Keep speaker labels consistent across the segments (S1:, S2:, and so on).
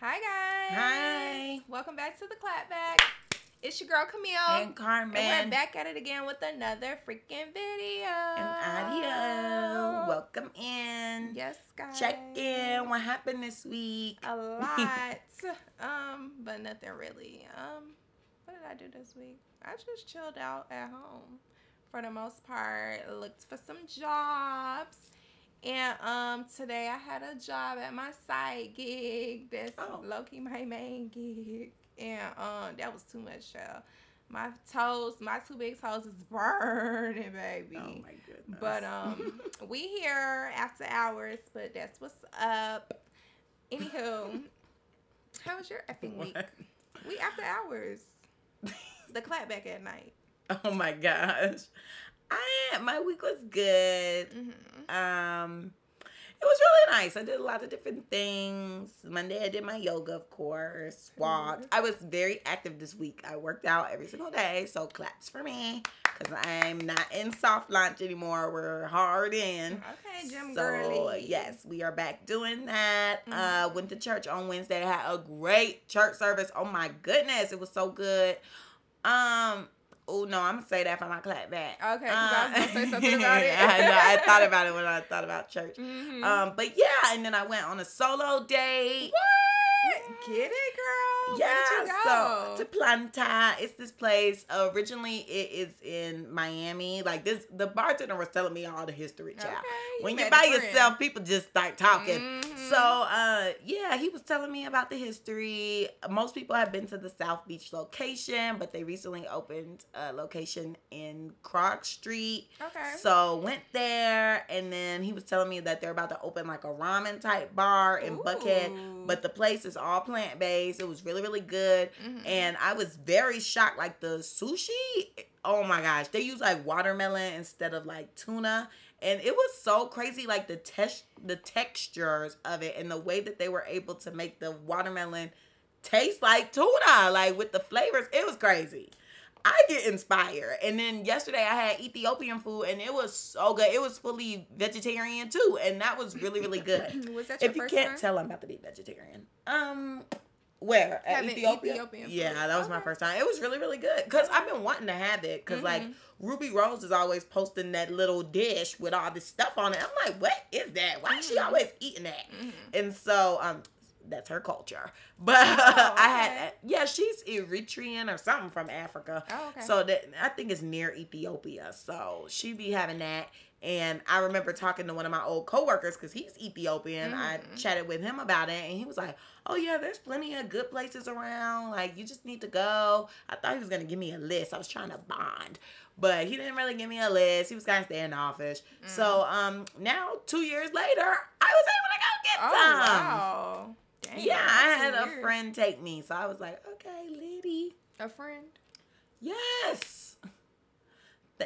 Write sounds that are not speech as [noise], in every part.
S1: Hi guys.
S2: Hi.
S1: Welcome back to the clapback. It's your girl Camille.
S2: And Carmen.
S1: And we're back at it again with another freaking video.
S2: And audio. Welcome in.
S1: Yes, guys.
S2: Check in. What happened this week?
S1: A [laughs] lot. um, but nothing really. Um, what did I do this week? I just chilled out at home for the most part. Looked for some jobs. And um today I had a job at my side gig. That's
S2: Oh.
S1: low key my main gig. And um that was too much, child. My toes, my two big toes is burning, baby.
S2: Oh my goodness.
S1: But um, [laughs] we here after hours, but that's what's up. Anywho, how was your effing week? We after hours. [laughs] The clap back at night.
S2: Oh my gosh. I my week was good.
S1: hmm
S2: Um it was really nice. I did a lot of different things. Monday I did my yoga, of course. Walked. I was very active this week. I worked out every single day, so claps for me because I'm not in soft launch anymore. We're hard in.
S1: Okay, Jim
S2: so
S1: Girly.
S2: yes, we are back doing that.
S1: Mhm.
S2: Uh, went to church on Wednesday. Had a great church service. Oh my goodness, it was so good. Um. Oh no, I'm gonna say that for my clap back.
S1: Okay, I was gonna say something about [laughs] it.
S2: I know. I thought about it when I thought about church.
S1: Mhm.
S2: Um, but yeah, and then I went on a solo date.
S1: what? Get it, girl?
S2: Yeah,
S1: you
S2: so to Planta, it's this place. originally, it is in Miami. Like this, the bartender was telling me all the history, child.
S1: Okay,
S2: when
S1: made
S2: you're by
S1: friend.
S2: yourself, people just start talking.
S1: Mhm.
S2: So, uh, yeah, he was telling me about the history. Most people have been to the South Beach location, but they recently opened a location in Krog Street.
S1: Okay.
S2: So went there, and then he was telling me that they're about to open like a ramen type bar in Buckhead.
S1: Ooh.
S2: But the place is all plant based. It was really really good,
S1: Mhm.
S2: and I was very shocked. Like the sushi, oh my gosh, they use like watermelon instead of like tuna, and it was so crazy. Like the test, the textures of it, and the way that they were able to make the watermelon taste like tuna, like with the flavors. It was crazy. I get inspired. And then yesterday I had Ethiopian food and it was so good. It was fully vegetarian too. And that was really, really good. [laughs]
S1: was that
S2: if you can't
S1: time?
S2: tell, I'm about to be vegetarian. Um, where at Ethiopia?
S1: Ethiopian food.
S2: yeah, that was my first time. It was really, really good because I've been wanting to have it. Because like
S1: Mhm.
S2: Ruby Rose is always posting that little dish with all this stuff on it. I'm like, what is that? Why is she
S1: Mhm.
S2: always eating that?
S1: Mhm.
S2: And so um that's her culture. [laughs] But
S1: Oh,
S2: I had yeah, she's Eritrean or something from Africa.
S1: Oh, okay.
S2: So that I think it's near Ethiopia. So she be having that. And I remember talking to one of my old coworkers because he's Ethiopian. I
S1: Mhm.
S2: chatted with him about it, and he was like, "Oh yeah, there's plenty of good places around. Like you just need to go." I thought he was gonna give me a list. I was trying to bond, but he didn't really give me a list. He was kind of standoffish. So um, now two years later, I was able to go get
S1: oh
S2: some.
S1: wow. Dang,
S2: Yeah, I had a friend take me, so I was like, "Okay, lady."
S1: A friend.
S2: Yes.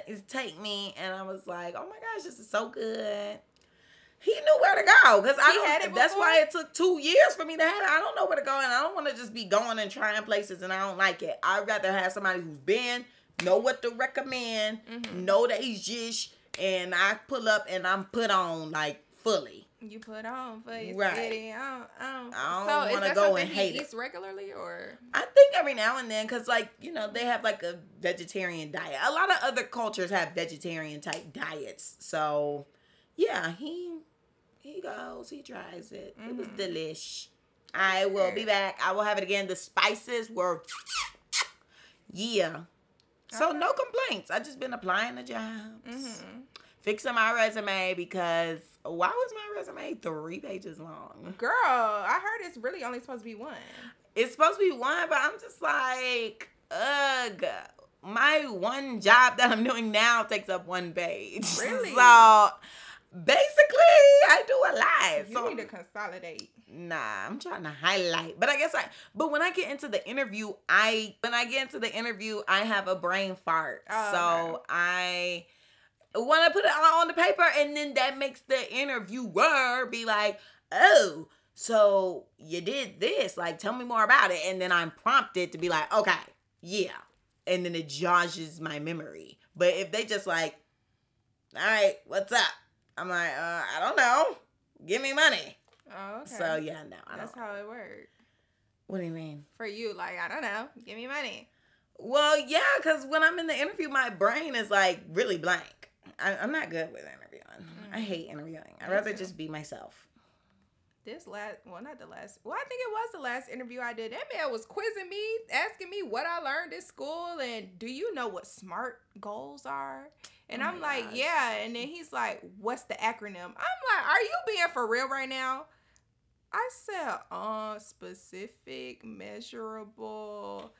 S2: Is take me, and I was like, "Oh my gosh, this is so good." He knew where to go because I
S1: had it.
S2: That's why it took two years for me to have it. I don't know where to go, and I don't want to just be going and trying places, and I don't like it. I'd rather have somebody who's been, know what to recommend,
S1: Mhm.
S2: know that he's jish, and I pull up and I'm put on like fully.
S1: You put on for your
S2: Right.
S1: city. I don't, I don't,
S2: I don't
S1: so
S2: wanna
S1: that
S2: go and
S1: he
S2: hate it.
S1: regularly or?
S2: I think every now and then, cause like you know they have like a vegetarian diet. A lot of other cultures have vegetarian type diets. So yeah, he he goes, he tries it. It was
S1: Mhm.
S2: delish. I will be back. I will have it again. The spices were yeah. So no complaints. I just been applying the jobs,
S1: Mm-hmm.
S2: fixing my resume because why was my resume three pages long?
S1: Girl, I heard it's really only supposed to be one.
S2: it's supposed to be one, but I'm just like, ugh. My one job that I'm doing now takes up one page. [laughs]
S1: Really?
S2: So basically, I do a lot.
S1: You
S2: so
S1: need to consolidate.
S2: nah, I'm trying to highlight. But I guess I. But when I get into the interview, I when I get into the interview, I have a brain fart.
S1: Oh,
S2: so I want to put it all on the paper, and then that makes the interviewer be like, "Oh, so you did this? Like, tell me more about it." And then I'm prompted to be like, "Okay, yeah," and then it judges my memory. But if they just like, "All right, what's up?" I'm like, uh, "I don't know. Give me money."
S1: Oh, okay.
S2: So yeah, no, I
S1: That's
S2: don't.
S1: how it works.
S2: What do you mean?
S1: For you, like I don't know, give me money.
S2: Well, yeah, because when I'm in the interview, my brain is like really blank. I, I'm not good with interviewing. I hate interviewing. I'd rather just be myself.
S1: This last, well, not the last. Well, I think it was the last interview I did. That man was quizzing me, asking me what I learned at school, and do you know what SMART goals are? And
S2: Oh
S1: I'm like,
S2: gosh.
S1: yeah. And then he's like, what's the acronym? I'm like, are you being for real right now? I said, uh, specific, measurable,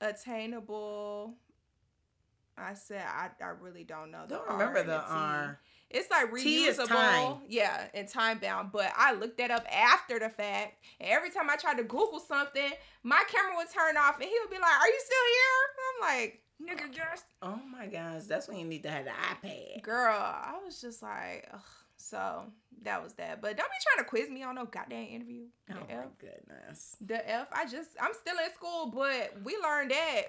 S1: attainable. I said, I, I really don't know. the
S2: Don't remember the
S1: T.
S2: R.
S1: It's like reusable. Yeah, and time bound. But I looked that up after the fact. And every time I tried to Google something, my camera would turn off and he would be like, Are you still here? I'm like, nigga, just
S2: Oh my gosh, that's when you need to have the iPad.
S1: girl. I was just like, Ugh. so that was that. But don't be trying to quiz me on no goddamn interview. Oh the
S2: Oh
S1: F.
S2: my goodness.
S1: The F. I just I'm still in school, but we learned that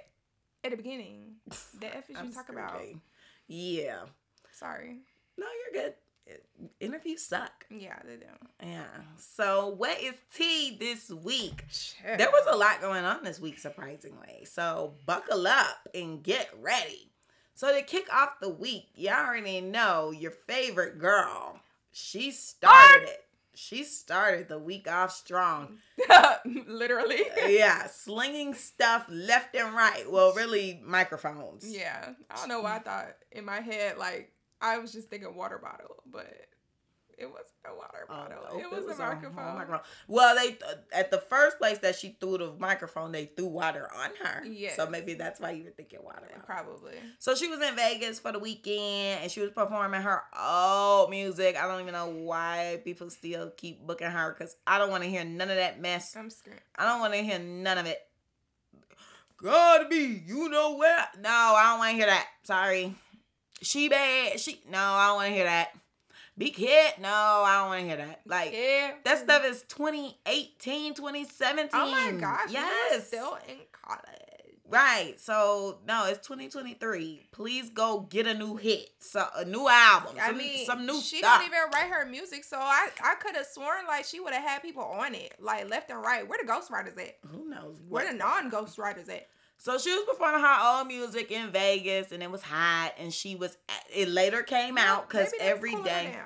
S1: at the beginning. The F is you talk about.
S2: Yeah.
S1: Sorry.
S2: No, you're good. Interviews suck.
S1: Yeah, they do.
S2: Yeah. So, what is tea this week?
S1: Shit.
S2: There was a lot going on this week, surprisingly. So, buckle up and get ready. So, to kick off the week, y'all already know your favorite girl. She started it. She started the week off strong. [laughs]
S1: Literally.
S2: yeah, slinging stuff left and right. Well, really, microphones.
S1: Yeah. I don't know why I thought in my head, like, I was just thinking water bottle, but it wasn't a water
S2: Oh,
S1: bottle.
S2: no,
S1: it was, a microphone.
S2: Well, they at the first place that she threw the microphone, they threw water on her.
S1: Yeah.
S2: So maybe that's why you were thinking water.
S1: Probably.
S2: So she was in Vegas for the weekend and she was performing her old music. I don't even know why people still keep booking her because I don't want to hear none of that mess.
S1: I'm scared.
S2: I don't want to hear none of it. God be, you know where? No, I don't want to hear that. Sorry. She bad. She no, I don't want to hear that. Big hit. No, I don't want to hear that. Like
S1: Yeah.
S2: that stuff is 2018, 2017.
S1: Oh my gosh. we
S2: Yes.
S1: Still in college.
S2: Right. So no, it's 2023. Please go get a new hit. So a new album.
S1: I
S2: some,
S1: mean,
S2: some new
S1: she
S2: stuff.
S1: don't even write her music, so I I could have sworn like she would have had people on it, like left and right. Where the ghostwriters at?
S2: Who knows?
S1: Where the non ghostwriters at?
S2: So she was performing her old music in Vegas, and it was hot. And she was. It later came out because every day,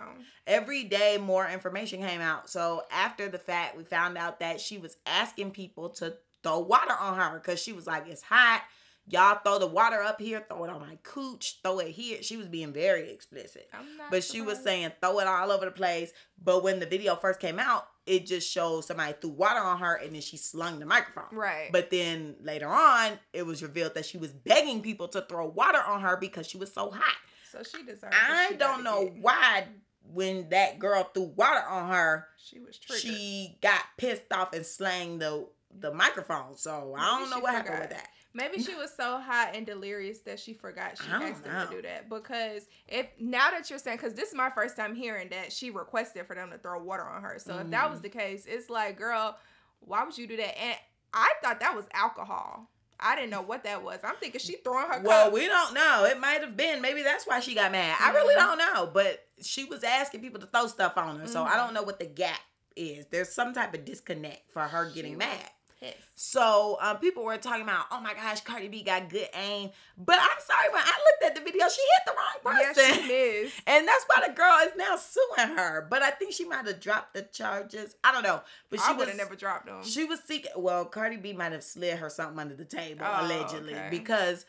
S2: every day more information came out. So after the fact, we found out that she was asking people to throw water on her because she was like, "It's hot." Y'all throw the water up here, throw it on my cooch, throw it here. She was being very explicit.
S1: I'm not
S2: But she was saying throw it all over the place. But when the video first came out, it just shows somebody threw water on her and then she slung the microphone.
S1: right.
S2: But then later on, it was revealed that she was begging people to throw water on her because she was so hot.
S1: so she deserved.
S2: I
S1: she
S2: don't know
S1: get.
S2: why when that girl threw water on her,
S1: She was triggered.
S2: she got pissed off and slang the the microphone. So I don't know what happened with that.
S1: Maybe she was so hot and delirious that she forgot she
S2: I
S1: asked them to do that. Because if now that you're saying, because this is my first time hearing that she requested for them to throw water on her. So if that
S2: Mm-hmm.
S1: was the case, it's like, girl, why would you do that? And I thought that was alcohol. I didn't know what that was. I'm thinking she throwing her
S2: Well,
S1: cup.
S2: we don't know. It might have been. Maybe that's why she got mad. I really
S1: Mhm.
S2: don't know. But she was asking people to throw stuff on her. So I
S1: Mhm.
S2: don't know what the gap is. There's some type of disconnect for her getting
S1: was
S2: mad.
S1: Pissed.
S2: So um, people were talking about, oh my gosh, Cardi B got good aim. But I'm sorry, when I looked at the video, she hit the wrong
S1: Yeah,
S2: person.
S1: she missed. [laughs]
S2: and that's why the girl is now suing her. But I think she might have dropped the charges. I don't know. But she
S1: would have never dropped them.
S2: she was seeking. Well, Cardi B might have slid her something under the table
S1: Oh,
S2: allegedly
S1: okay.
S2: because.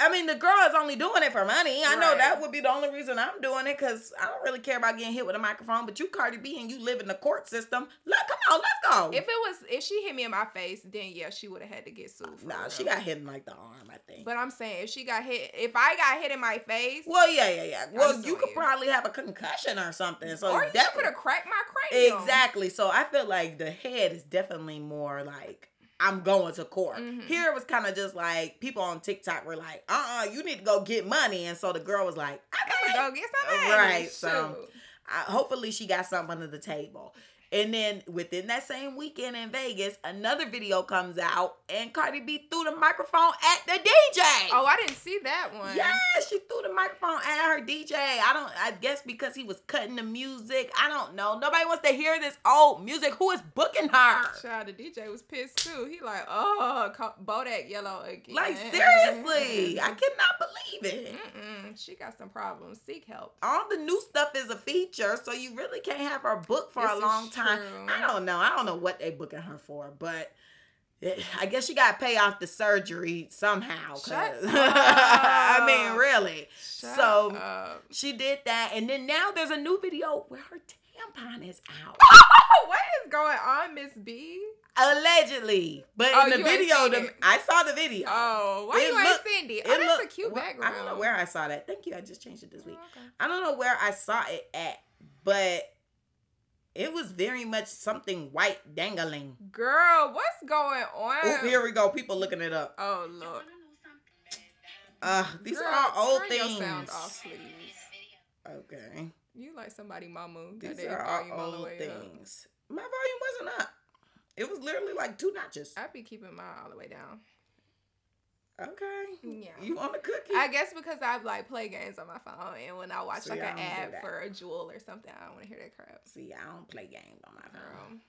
S2: I mean, the girl is only doing it for money. I know that would be the only reason I'm doing it because I don't really care about getting hit with a microphone. But you, Cardi B, and you live in the court system. Let come on, let's go.
S1: If it was, if she hit me in my face, then yeah, she would have had to get sued. For
S2: nah, she got hit in like the arm, I think.
S1: But I'm saying if she got hit, if I got hit in my face,
S2: well, yeah, yeah, yeah. Well, you could probably have a concussion or something. So
S1: or you
S2: that
S1: could have cracked my cranium.
S2: Exactly. So I feel like the head is definitely more like I'm going to court.
S1: Mhm.
S2: Here it was kind of just like people on TikTok were like, uh uh you need to go get money. And so the girl was like, I gotta
S1: Go get some money.
S2: Right, so- I, hopefully she got something under the table. And then within that same weekend in Vegas, another video comes out and Cardi B threw the microphone at the DJ.
S1: Oh, I didn't see that one.
S2: Yeah, she threw the microphone at her DJ. I don't. I guess because he was cutting the music. I don't know. Nobody wants to hear this old music. Who is booking her?
S1: Child, the DJ was pissed too. He like, oh, Bodak Yellow again.
S2: Like [laughs] seriously, I cannot believe it.
S1: Mm-mm, she got some problems. Seek help.
S2: All the new stuff is a feature, so you really can't have her booked for a long time.
S1: True.
S2: I don't know. I don't know what they booking her for, but. I guess she got to pay off the surgery somehow. [laughs] I mean, really.
S1: Shut
S2: so
S1: up.
S2: she did that, and then now there's a new video where her tampon is out. [laughs]
S1: what is going on, Miss B?
S2: Allegedly, but
S1: Oh,
S2: in the video, the. I saw the video.
S1: Oh, why
S2: It
S1: you ain't Cindy?
S2: It
S1: Oh, that's
S2: look-
S1: a cute
S2: well,
S1: background.
S2: I don't know where I saw that. Thank you. I just changed it this
S1: Oh,
S2: week.
S1: okay.
S2: I don't know where I saw it at, but it was very much something white dangling.
S1: Girl, what's going on?
S2: Oh, here we go. People looking it up.
S1: Oh look.
S2: Uh, these
S1: Girl,
S2: are all old
S1: turn
S2: things.
S1: Your sound off, please.
S2: Okay.
S1: You like somebody mama.
S2: These are all
S1: volume the
S2: old
S1: way up.
S2: things. My volume wasn't up. It was literally like two notches.
S1: I'd be keeping mine all the way down.
S2: Okay.
S1: Yeah.
S2: You want a cookie?
S1: I guess because I like play games on my phone, and when I watch
S2: See,
S1: like
S2: I
S1: an ad for a jewel or something, I don't want to hear that crap.
S2: See, I don't play games on my phone.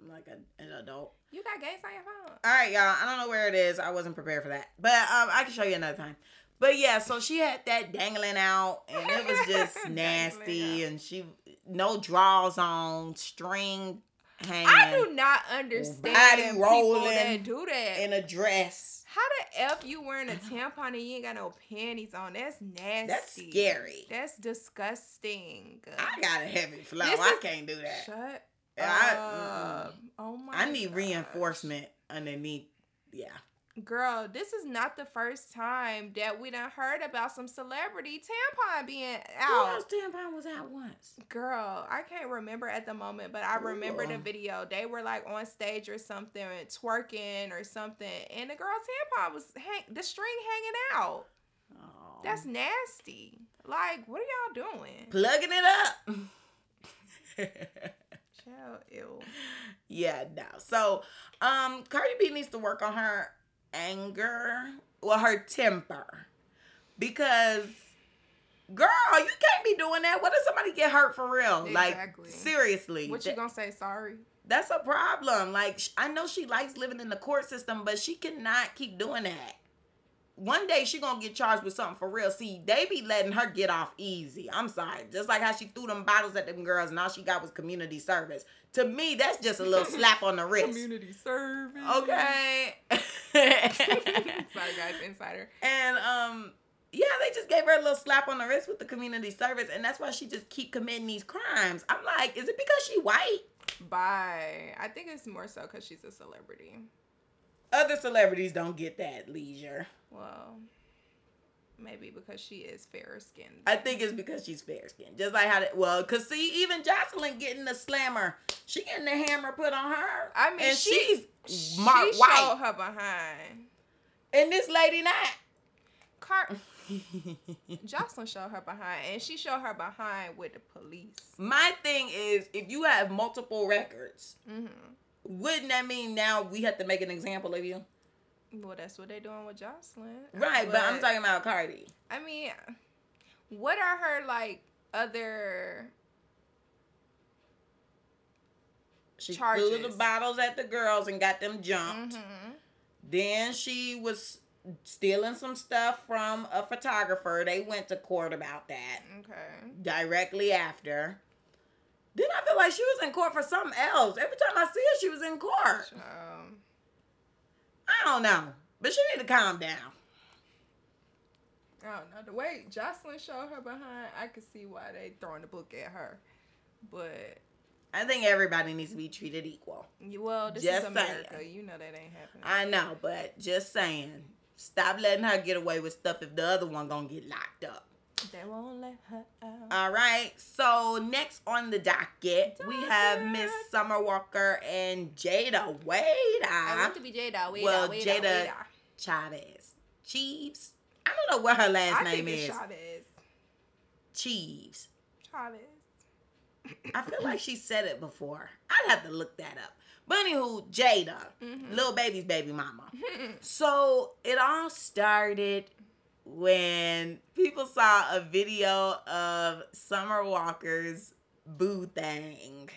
S2: I'm like a, an adult.
S1: you got games on your phone.
S2: All right, y'all. I don't know where it is. I wasn't prepared for that, but um, I can show you another time. But yeah, so she had that dangling out, and it was [laughs] just nasty, and she no draws on, string hanging,
S1: I do not understand
S2: body
S1: people
S2: rolling
S1: that do that.
S2: in a dress.
S1: How the f you wearing a tampon and you ain't got no panties on? That's nasty.
S2: That's scary.
S1: That's disgusting.
S2: I got a heavy flow.
S1: This
S2: I
S1: is-
S2: can't do that.
S1: Shut
S2: I,
S1: up. Oh my.
S2: I need reinforcement underneath. Yeah.
S1: Girl, this is not the first time that we done heard about some celebrity tampon being
S2: Who
S1: out.
S2: else tampon was out once?
S1: Girl, I can't remember at the moment, but I remember the video. They were like on stage or something, and twerking or something, and the girl tampon was hang the string hanging out.
S2: Oh.
S1: That's nasty. Like, what are y'all doing?
S2: plugging it up.
S1: Child, ew. [laughs]
S2: yeah, no. So, um, Cardi B needs to work on her anger, well, her temper, because, girl, you can't be doing that. What if somebody get hurt for real?
S1: Exactly.
S2: Like, seriously,
S1: What you gonna say? Sorry.
S2: that's a problem. Like, I know she likes living in the court system, but she cannot keep doing that. One day she gonna get charged with something for real. See, they be letting her get off easy. I'm sorry. Just like how she threw them bottles at them girls and all she got was community service. To me, that's just a little [laughs] slap on the wrist.
S1: Community service.
S2: Okay. [laughs]
S1: Sorry, guys. Insider.
S2: and um, yeah, they just gave her a little slap on the wrist with the community service, and that's why she just keep committing these crimes. I'm like, is it because she white?
S1: Bye. I think it's more so because she's a celebrity.
S2: Other celebrities don't get that leisure.
S1: Well, maybe because she is fairer skinned.
S2: I think it's because she's fair skinned. Just like how that, well, cause see, even Joseline getting the slammer, she getting the hammer put on her.
S1: I mean,
S2: and
S1: she-
S2: she's marked
S1: she
S2: white,
S1: showed her behind.
S2: and this lady not.
S1: Car- [laughs] Joseline showed her behind, and she showed her behind with the police.
S2: My thing is, if you have multiple records,
S1: hmm
S2: wouldn't that mean now we have to make an example of you?
S1: Well, that's what they're doing with Joseline.
S2: Right, but, I'm talking about Cardi.
S1: I mean, what are her like other?
S2: She threw
S1: Charges.
S2: the bottles at the girls and got them jumped.
S1: Mhm.
S2: Then she was stealing some stuff from a photographer. They went to court about that.
S1: Okay.
S2: directly after. Then I feel like she was in court for something else. Every time I see her, she was in court.
S1: Um,
S2: I don't know. But she need to calm down.
S1: I don't know. The way Joseline showed her behind, I could see why they throwing the book at her. But
S2: I think everybody needs to be treated equal.
S1: you- well, this
S2: Just
S1: is America.
S2: saying.
S1: You know that ain't happening.
S2: I know, but just saying. Stop letting her get away with stuff if the other one gonna get locked up.
S1: They won't let her out.
S2: All right. So next on the docket, we have Miss
S1: Docket.
S2: Summer Walker and Jayda
S1: I want to be Jayda. Wait,
S2: well,
S1: wait,
S2: Jayda-
S1: wait.
S2: Chavez. Cheaves. I don't know what her last
S1: I
S2: name
S1: think it's
S2: is.
S1: Chavez.
S2: Cheaves.
S1: Chavez.
S2: I feel like she said it before. I'd have to look that up. But anywho, Jayda,
S1: Mhm.
S2: Lil Baby's baby mama. [laughs] So it all started when people saw a video of Summer Walker's boo thing,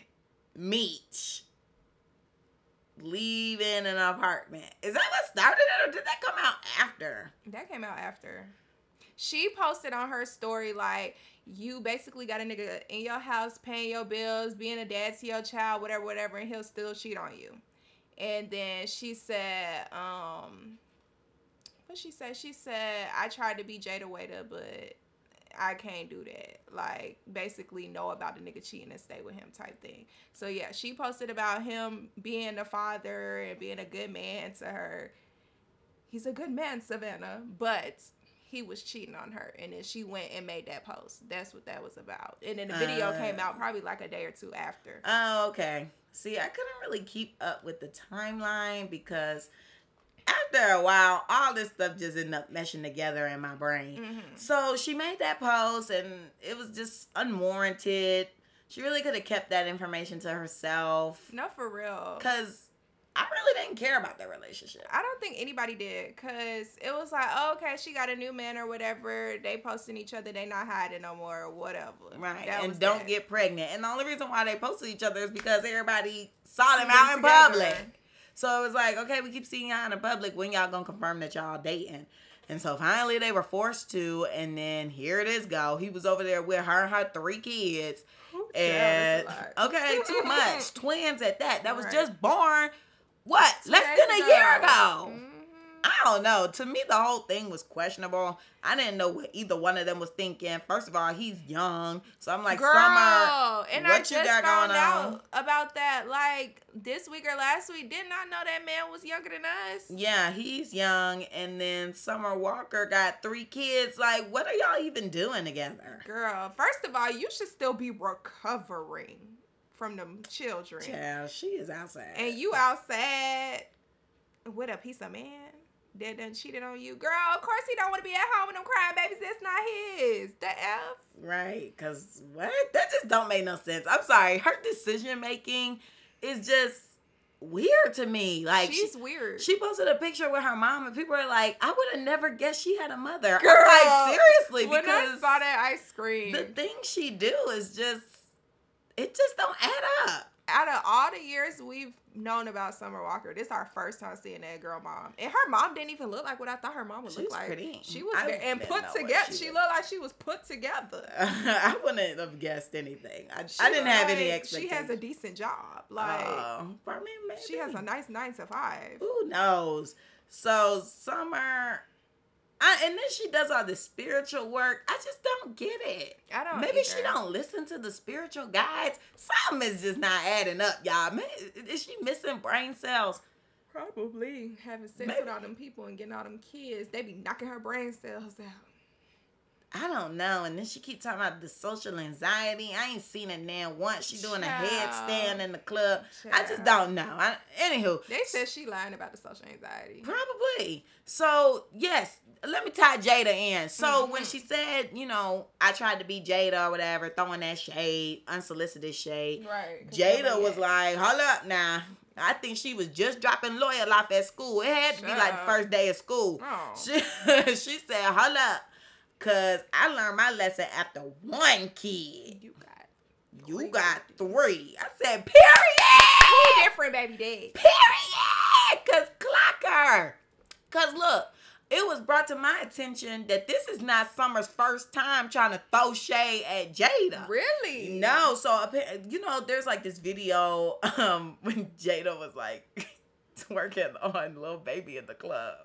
S2: Meech, leaving an apartment. Is that what started it, or did that come out after?
S1: That came out after. She posted on her story like you basically got a nigga in your house paying your bills, being a dad to your child, whatever, whatever, and he'll still cheat on you. And then she said, um, what she said? She said, I tried to be Jayda Wayda, but I can't do that. Like, basically, know about the nigga cheating and stay with him type thing. So, yeah, she posted about him being a father and being a good man to her. He's a good man, Savannah, but he was cheating on her. And then she went and made that post. That's what that was about. And then the video
S2: Uh.
S1: came out probably like a day or two after.
S2: Oh, okay. See, I couldn't really keep up with the timeline because after a while, all this stuff just ended up meshing together in my brain.
S1: Mhm.
S2: So she made that post and it was just unwarranted. She really could have kept that information to herself
S1: No, for real.
S2: because I really didn't care about their relationship.
S1: I don't think anybody did because it was like, oh, okay, she got a new man or whatever. They posting each other. They not hiding no more or whatever.
S2: Right.
S1: That
S2: and don't
S1: that.
S2: get pregnant. And the only reason why they posted each other is because everybody saw them out in
S1: together.
S2: public. So it was like, okay, we keep seeing y'all in the public. When y'all gonna confirm that y'all dating? And so finally they were forced to, and then here it is go. He was over there with her and her three kids. And
S1: that was a lot.
S2: okay, too much. [laughs] Twins at that. That was
S1: Right.
S2: just born what?
S1: Two
S2: Less than a year ago.
S1: Mhm.
S2: I don't know. To me, the whole thing was questionable. I didn't know what either one of them was thinking. First of all, he's young, so I'm like,
S1: Girl,
S2: Summer,
S1: and I
S2: what
S1: just
S2: you got
S1: found
S2: going
S1: out
S2: on?
S1: about that like this week or last week. Did not know that man was younger than us.
S2: Yeah, he's young, and then Summer Walker got three kids. Like, what are y'all even doing together?
S1: Girl, first of all, you should still be recovering from them children.
S2: Yeah, she is outside.
S1: and you outside with a piece of man that done cheated on you. Girl, of course he don't want to be at home with them crying babies. That's not his. The F.
S2: Right, because what? That just don't make no sense. I'm sorry. Her decision making is just weird to me. Like,
S1: She's
S2: she,
S1: weird.
S2: she posted a picture with her mom, and people are like, I would have never guessed she had a mother.
S1: Girl,
S2: I'm like, seriously,
S1: when I
S2: because
S1: saw that ice cream,
S2: the things she do is just, it just don't add up.
S1: Out of all the years we've known about Summer Walker, this is our first time seeing that girl mom. And her mom didn't even look like what I thought her mom would
S2: She
S1: look
S2: was
S1: like.
S2: pretty.
S1: She was
S2: I
S1: and put together.
S2: she
S1: She, looked like she was put together. [laughs]
S2: I wouldn't have guessed anything. I, I didn't have any expectations.
S1: She has a decent job. Like
S2: Oh, I mean, maybe.
S1: she has a nice nine to five.
S2: Who knows? So Summer, I, and then she does all this spiritual work. I just don't get it.
S1: I don't.
S2: Maybe she don't listen to the spiritual guides. Something is just not adding up, y'all. Man, is she missing brain cells?
S1: Probably having sex
S2: Maybe.
S1: with all them people and getting all them kids. They be knocking her brain cells out.
S2: I don't know. And then she keep talking about the social anxiety. I ain't seen it now once. She doing a headstand in the club. I just don't know. I, anywho,
S1: They said she lying about the social anxiety.
S2: Probably. So yes, let me tie Jayda in. So when
S1: Mhm.
S2: she said, you know, I tried to be Jayda or whatever, throwing that shade, unsolicited shade,
S1: Right.
S2: Jada was like, "Hold up now." I think she was just dropping Loyal off at school. It had to be like the first day of school.
S1: Oh. [laughs]
S2: She, she said, "Hold up." Cause I learned my lesson after one kid.
S1: You got
S2: You
S1: Three.
S2: got three. I said, period.
S1: two different baby dads.
S2: Period. Cause clock her. Cause look, it was brought to my attention that this is not Summer's first time trying to throw shade at Jayda.
S1: Really?
S2: No, so you know, there's like this video [laughs] um when Jayda was like [laughs] twerking on Lil Baby in the club.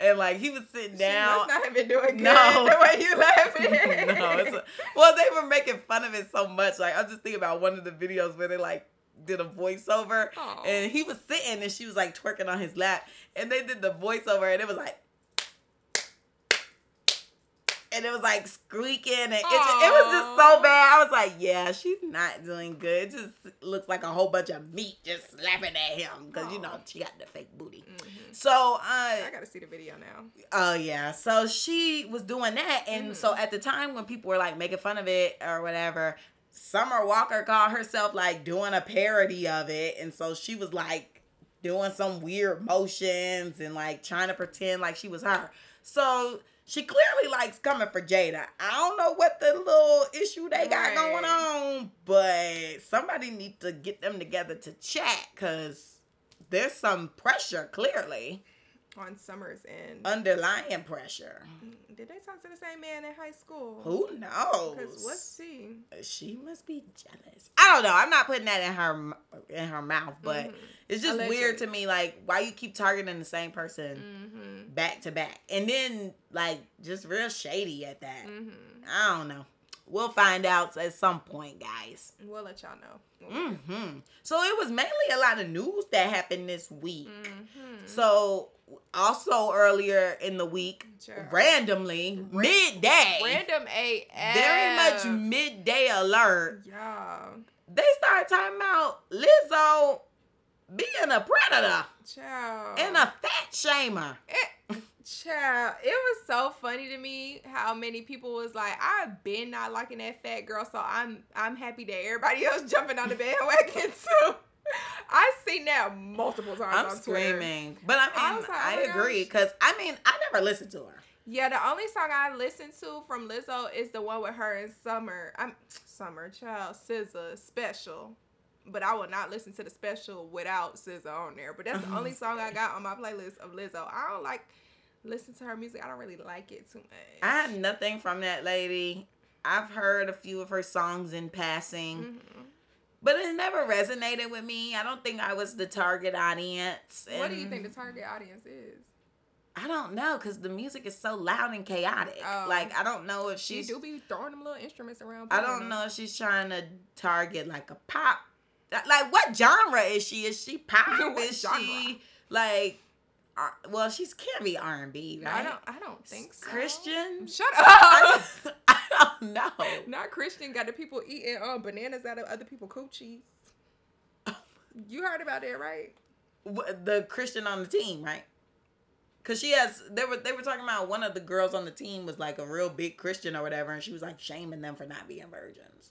S2: And like he was sitting
S1: She
S2: down.
S1: must not have been doing good.
S2: No.
S1: The way you laughing.
S2: no, it's a, well, they were making fun of it so much. Like I'm just thinking about one of the videos where they like did a voiceover,
S1: Aw.
S2: and he was sitting and she was like twerking on his lap, and they did the voiceover, and it was like. And it was like squeaking, and it, just, it was just so bad. I was like, "Yeah, she's not doing good. It just looks like a whole bunch of meat just slapping at him because you know she got the fake booty."
S1: Mhm.
S2: So, uh,
S1: I gotta see the video now.
S2: Oh yeah. So she was doing that, and
S1: Mhm.
S2: so at the time when people were like making fun of it or whatever, Summer Walker called herself like doing a parody of it. And so she was like doing some weird motions and like trying to pretend like she was her. So she clearly likes coming for Jayda. I don't know what the little issue they got
S1: Right.
S2: going on, but somebody need to get them together to chat because there's some pressure clearly,
S1: On Summer's end.
S2: underlying pressure.
S1: Did they talk to the same man in high school?
S2: Who
S1: Because
S2: knows?
S1: what's he?
S2: she must be jealous. I don't know. I'm not putting that in her in her mouth, but
S1: Mhm.
S2: it's just
S1: Allegedly.
S2: weird to me. Like, why you keep targeting the same person
S1: Mm-hmm.
S2: back to back, and then like just real shady at that.
S1: Mm-hmm.
S2: I don't know. We'll find out at some point, guys.
S1: We'll let y'all know.
S2: hmm So it was mainly a lot of news that happened this week.
S1: Mm-hmm.
S2: So also earlier in the week,
S1: Sure.
S2: randomly midday,
S1: Random AF.
S2: very much midday alert.
S1: Y'all.
S2: they started talking about Lizzo being a predator
S1: Child.
S2: and a fat shamer.
S1: It, child, it was so funny to me how many people was like, I've been not liking that fat girl, so I'm I'm happy that everybody else [laughs] jumping on the bandwagon [laughs] too. I seen that multiple times
S2: I'm
S1: on Twitter.
S2: screaming, but I mean,
S1: I
S2: I,
S1: like, oh my
S2: agree because I mean, I never listened to her.
S1: Yeah, the only song I listened to from Lizzo is the one with her and Summer. I'm Summer Child SZA special. But I will not listen to the special without SZA on there. But that's the only [laughs] song I got on my playlist of Lizzo. I don't like listen to her music. I don't really like it too much.
S2: I have nothing from that lady. I've heard a few of her songs in passing,
S1: Mhm.
S2: but it never resonated with me. I don't think I was the target audience.
S1: What do you think the target audience is?
S2: I don't know because the music is so loud and chaotic.
S1: Oh.
S2: Like I don't know if
S1: She do be throwing them little instruments around.
S2: I don't
S1: them.
S2: know if she's trying to target like a pop. Like what genre is she? Is she pop? [laughs] Is she like? R- well, she's can't be R and B, right?
S1: I don't. I don't think so.
S2: Christian.
S1: Shut [laughs] up.
S2: I don't know. [laughs]
S1: Not Christian. Got the people eating uh, bananas out of other people coochies. [laughs] You heard about that, right?
S2: The Christian on the team, right? Cause she has they were they were talking about one of the girls on the team was like a real big Christian or whatever, and she was like shaming them for not being virgins.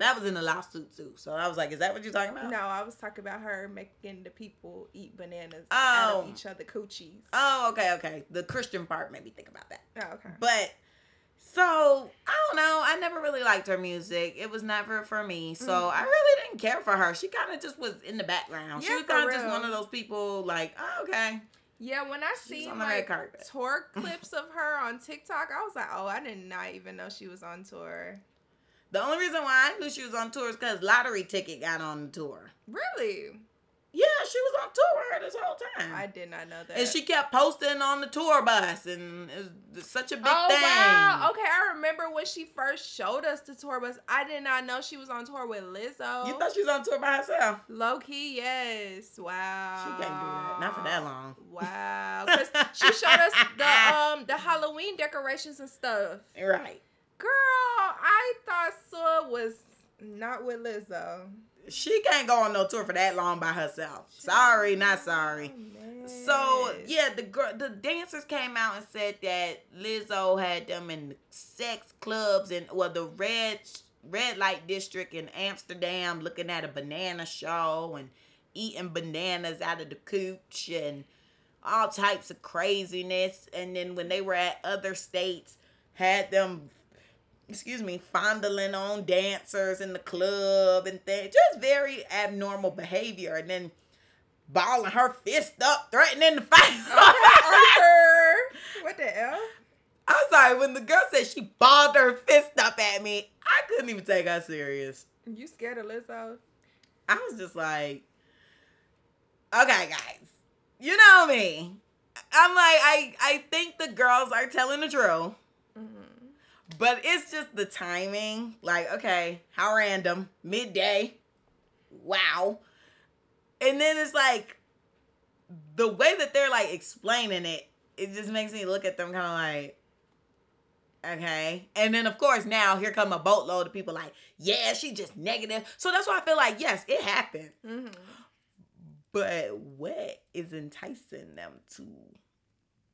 S2: That was in the lawsuit too. So I was like, is that what you're talking about?
S1: No, I was talking about her making the people eat bananas out
S2: Oh.
S1: of each other coochies.
S2: Oh, okay, okay. The Christian part made me think about that.
S1: Oh, okay.
S2: But so I don't know. I never really liked her music. It was never for me. So
S1: Mhm.
S2: I really didn't care for her. She kind of just was in the background. she was kind of just one of those people like, oh, okay.
S1: Yeah, when I
S2: She's
S1: seen
S2: on the red
S1: like tour [laughs] clips of her on TikTok, I was like, oh, I did not even know she was on tour.
S2: The only reason why I knew she was on tour is because Lottery Ticket got on the tour.
S1: Really?
S2: Yeah, she was on tour this whole time.
S1: I did not know that.
S2: and she kept posting on the tour bus, and it was such a big
S1: oh
S2: thing.
S1: wow! Okay, I remember when she first showed us the tour bus. I did not know she was on tour with Lizzo.
S2: You thought she was on tour by herself?
S1: Low key, yes. Wow.
S2: She can't do that. Not for that long.
S1: Wow. [laughs] 'Cause she showed us the um the Halloween decorations and stuff.
S2: Right.
S1: Girl, I thought Sua was not with Lizzo.
S2: She can't go on no tour for that long by herself. Sorry, not sorry. Oh,
S1: so
S2: yeah, the girl, the dancers came out and said that Lizzo had them in sex clubs and well, the red red light district in Amsterdam, looking at a banana show and eating bananas out of the cooch and all types of craziness. And then when they were at other states, had them excuse me, fondling on dancers in the club and things. Just very abnormal behavior. And then balling her fist up, threatening to fight. [laughs]
S1: Oh, okay, Arthur. What the hell?
S2: I'm sorry, when the girl said she balled her fist up at me, I couldn't even take her serious.
S1: You scared of Lizzo?
S2: I was just like, okay, guys, you know me. I'm like, I, I think the girls are telling the truth. But it's just the timing. Like, okay, how random. Midday. Wow. And then it's like the way that they're like explaining it, it just makes me look at them kind of like, okay. And then of course now here come a boatload of people like, yeah, she just negative. So that's why I feel like, yes, it happened.
S1: Mm-hmm.
S2: But what is enticing them to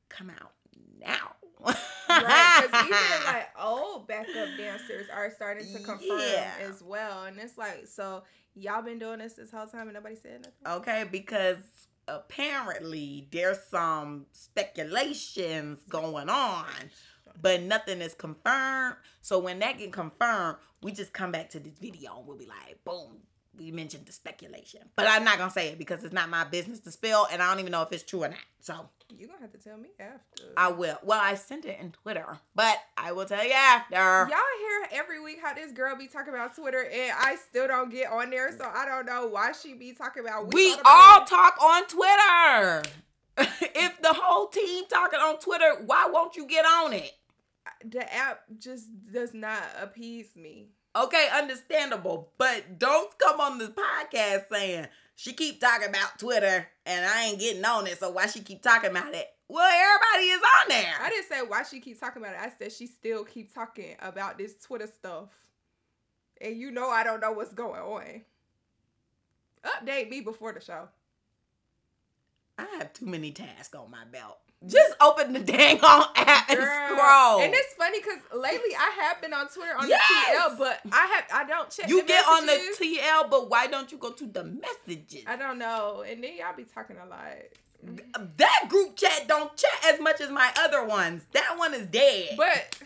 S2: come out now?
S1: Right. Because even like [laughs] old backup dancers are starting to confirm
S2: Yeah.
S1: as well, and it's like, so y'all been doing this this whole time and nobody said nothing.
S2: Okay, because apparently there's some speculations going on, but nothing is confirmed. So when that get confirmed, we just come back to this video and we'll be like, boom, we mentioned the speculation. But I'm not gonna say it because it's not my business to spill, and I don't even know if it's true or not. So
S1: you're gonna have to tell me after.
S2: I will. Well, I sent it in Twitter, but I will tell you after.
S1: Y'all hear every week how this girl be talking about Twitter, and I still don't get on there, so I don't know why she be talking about.
S2: We
S1: thought about
S2: all
S1: it.
S2: talk on Twitter. [laughs] if the whole team talking on Twitter, why won't you get on it?
S1: the app just does not appease me.
S2: Okay, understandable, but don't come on this podcast saying she keep talking about Twitter and I ain't getting on it, so why she keep talking about it? Well, everybody is on there.
S1: I didn't say why she keep talking about it. I said she still keep talking about this Twitter stuff, and you know I don't know what's going on. Update me before the show.
S2: I have too many tasks on my belt. Just open the dang on app and
S1: Girl.
S2: scroll.
S1: And it's funny because lately I have been on Twitter on
S2: Yes.
S1: the TL, but I have I don't check.
S2: you get on the. TL, but why don't you go to the messages?
S1: I don't know, and then y'all be talking a lot.
S2: that group chat don't chat as much as my other ones. That one is dead.
S1: But,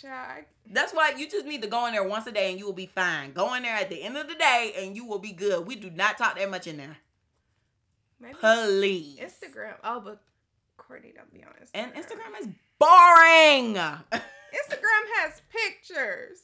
S1: child,
S2: That's why you just need to go in there once a day and you will be fine. Go in there at the end of the day and you will be good. We do not talk that much in there.
S1: maybe
S2: Please.
S1: Instagram. Oh, but Courtney don't be on Instagram.
S2: And Instagram is boring. [laughs]
S1: Instagram has pictures.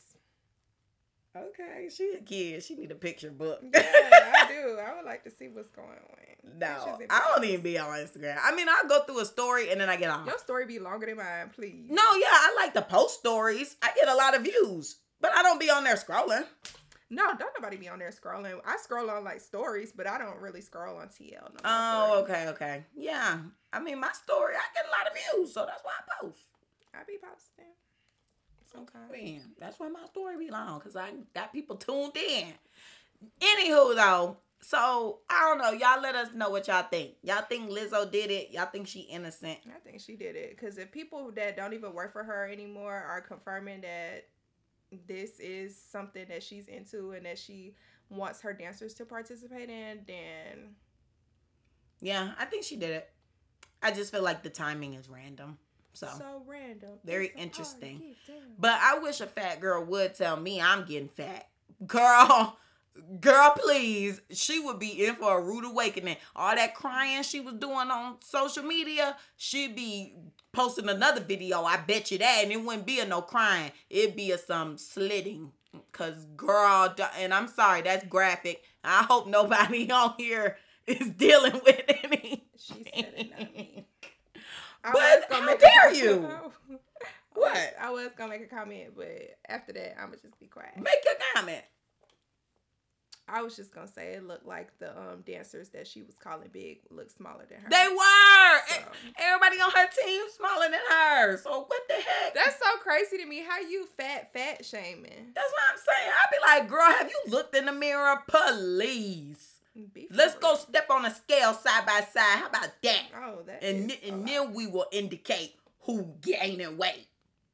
S2: okay, she a kid. She need a picture book.
S1: Yeah, I [laughs] do. I would like to see what's going on.
S2: no, I don't even be on Instagram. I mean, I'll go through a story and then I get off.
S1: Your story be longer than mine, please.
S2: No, yeah, I like to post stories. I get a lot of views, but I don't be on there scrolling.
S1: No, don't nobody be on there scrolling. I scroll on like stories, but I don't really scroll on TL. No
S2: Oh, okay, okay. Yeah. I mean, my story, I get a lot of views, so that's why I post.
S1: I be posting. Sometimes.
S2: Man, that's why my story be long, because I got people tuned in. Anywho, though, so I don't know. Y'all let us know what y'all think. Y'all think Lizzo did it? Y'all think she innocent?
S1: I think she did it because if people that don't even work for her anymore are confirming that this is something that she's into and that she wants her dancers to participate in, then
S2: Yeah, I think she did it. I just feel like the timing is random. So,
S1: so random.
S2: Very
S1: It's
S2: interesting.
S1: party, get down.
S2: but I wish a fat girl would tell me I'm getting fat. Girl, girl, please. She would be in for a rude awakening. All that crying she was doing on social media, she'd be posting another video. I bet you that. And it wouldn't be a no crying. It'd be a some slitting. Cause girl, and I'm sorry, that's graphic. I hope nobody [laughs] on here is dealing with [laughs] any.
S1: She said it, not me. I
S2: But how
S1: a
S2: dare you? [laughs]
S1: I
S2: What?
S1: was- I was gonna make a comment, but after that, I'm gonna just be quiet.
S2: Make your comment.
S1: I was just gonna say it looked like the um dancers that she was calling big looked smaller than her.
S2: They were.
S1: So-
S2: Everybody on her team smaller than her. So what the heck?
S1: That's so crazy to me. How you fat fat shaming?
S2: That's what I'm saying. I'd be like, girl, have you looked in the mirror? Please. Let's go step on a scale side by side. How about that?
S1: Oh, that
S2: And, and then we will indicate who gaining weight.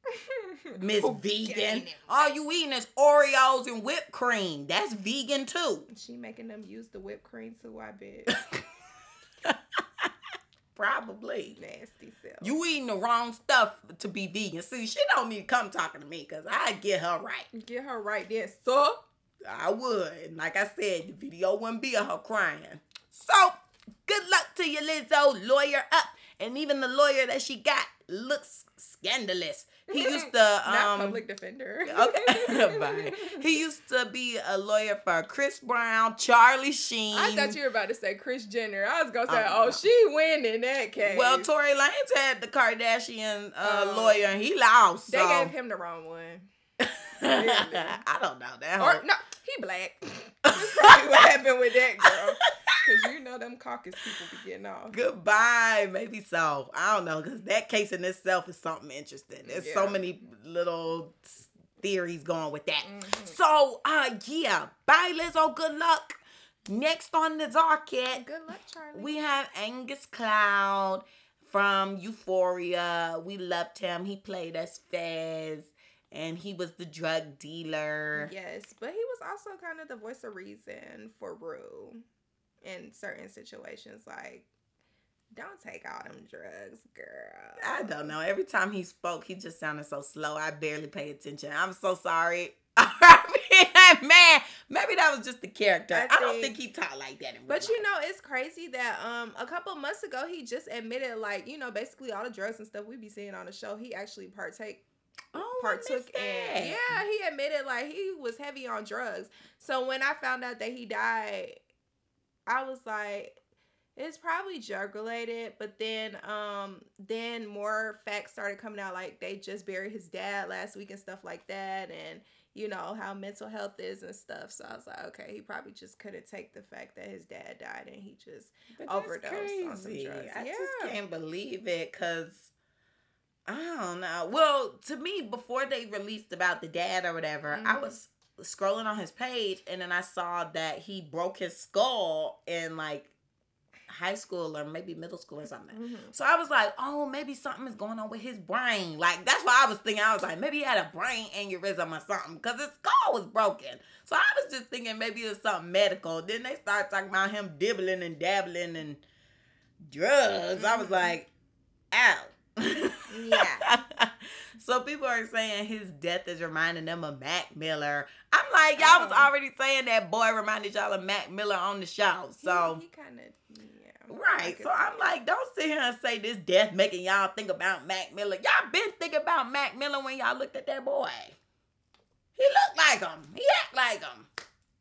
S2: [laughs] Miss Vegan. All you eating is Oreos and whipped cream. That's vegan too.
S1: She making them use the whipped cream too. I bet. [laughs]
S2: Probably.
S1: Nasty self.
S2: You eating the wrong stuff to be vegan. See, she don't need to come talking to me because I get her right.
S1: get her right there, so.
S2: I would. And like I said, the video wouldn't be of her crying. So, good luck to you, Lizzo. Lawyer up. And even the lawyer that she got looks scandalous. He [laughs] used to
S1: Not
S2: um
S1: public defender. [laughs]
S2: Okay. [laughs] Bye. He used to be a lawyer for Chris Brown, Charlie Sheen.
S1: I thought you were about to say Kris Jenner. I was gonna say,
S2: Oh,
S1: oh, she win in that case.
S2: Well, Tory Lanez had the Kardashian uh,
S1: Oh.
S2: lawyer, and he lost.
S1: they
S2: so.
S1: gave him the wrong one.
S2: I don't know that.
S1: Or
S2: whole-
S1: no, he black. [laughs] That's probably what happened with that girl. Cause you know them caucus people be getting off.
S2: Goodbye. Maybe so. I don't know because that case in itself is something interesting. There's so many little theories going with that.
S1: Mhm.
S2: So, uh, yeah. Bye, Lizzo. Good luck. Next on the docket,
S1: Good luck, Charlie.
S2: we have Angus Cloud from Euphoria. We loved him. He played us Fez and he was the drug dealer.
S1: Yes, but he was also kind of the voice of reason for Rue in certain situations. Like, don't take all them drugs, girl.
S2: I don't know. Every time he spoke, he just sounded so slow. I barely paid attention. I'm so sorry. [laughs] [laughs] man, maybe that was just the character. I, I don't think he talked like that.
S1: but you know, it's crazy that um a couple months ago he just admitted like you know basically all the drugs and stuff we be seeing on the show he actually partake
S2: oh,
S1: partook in. Yeah, he admitted like he was heavy on drugs. So when I found out that he died, I was like, it's probably drug related. But then, um, then more facts started coming out like they just buried his dad last week and stuff like that, and you know how mental health is and stuff. So I was like, okay, he probably just couldn't take the fact that his dad died and he just overdosed crazy. on some drugs.
S2: I yeah. just can't believe it because I don't know. Well, to me, before they released about the dad or whatever, mm-hmm. I was scrolling on his page and then I saw that he broke his skull in like high school or maybe middle school or something. Mm-hmm. So I was like, oh, maybe something is going on with his brain. Like that's what I was thinking. I was like, maybe he had a brain aneurysm or something because his skull was broken. So I was just thinking maybe it's something medical. Then they start talking about him dibbling and dabbling and drugs. Mm-hmm. I was mm-hmm. like, ow. [laughs] yeah. [laughs] so people are saying his death is reminding them of Mac Miller. I'm like, y'all oh. was already saying that boy reminded y'all of Mac Miller on the show. So
S1: he, he kind of yeah.
S2: Right. So I'm like, don't sit here and say this death making y'all think about Mac Miller. Y'all been thinking about Mac Miller when y'all looked at that boy. He looked like him. He act like him.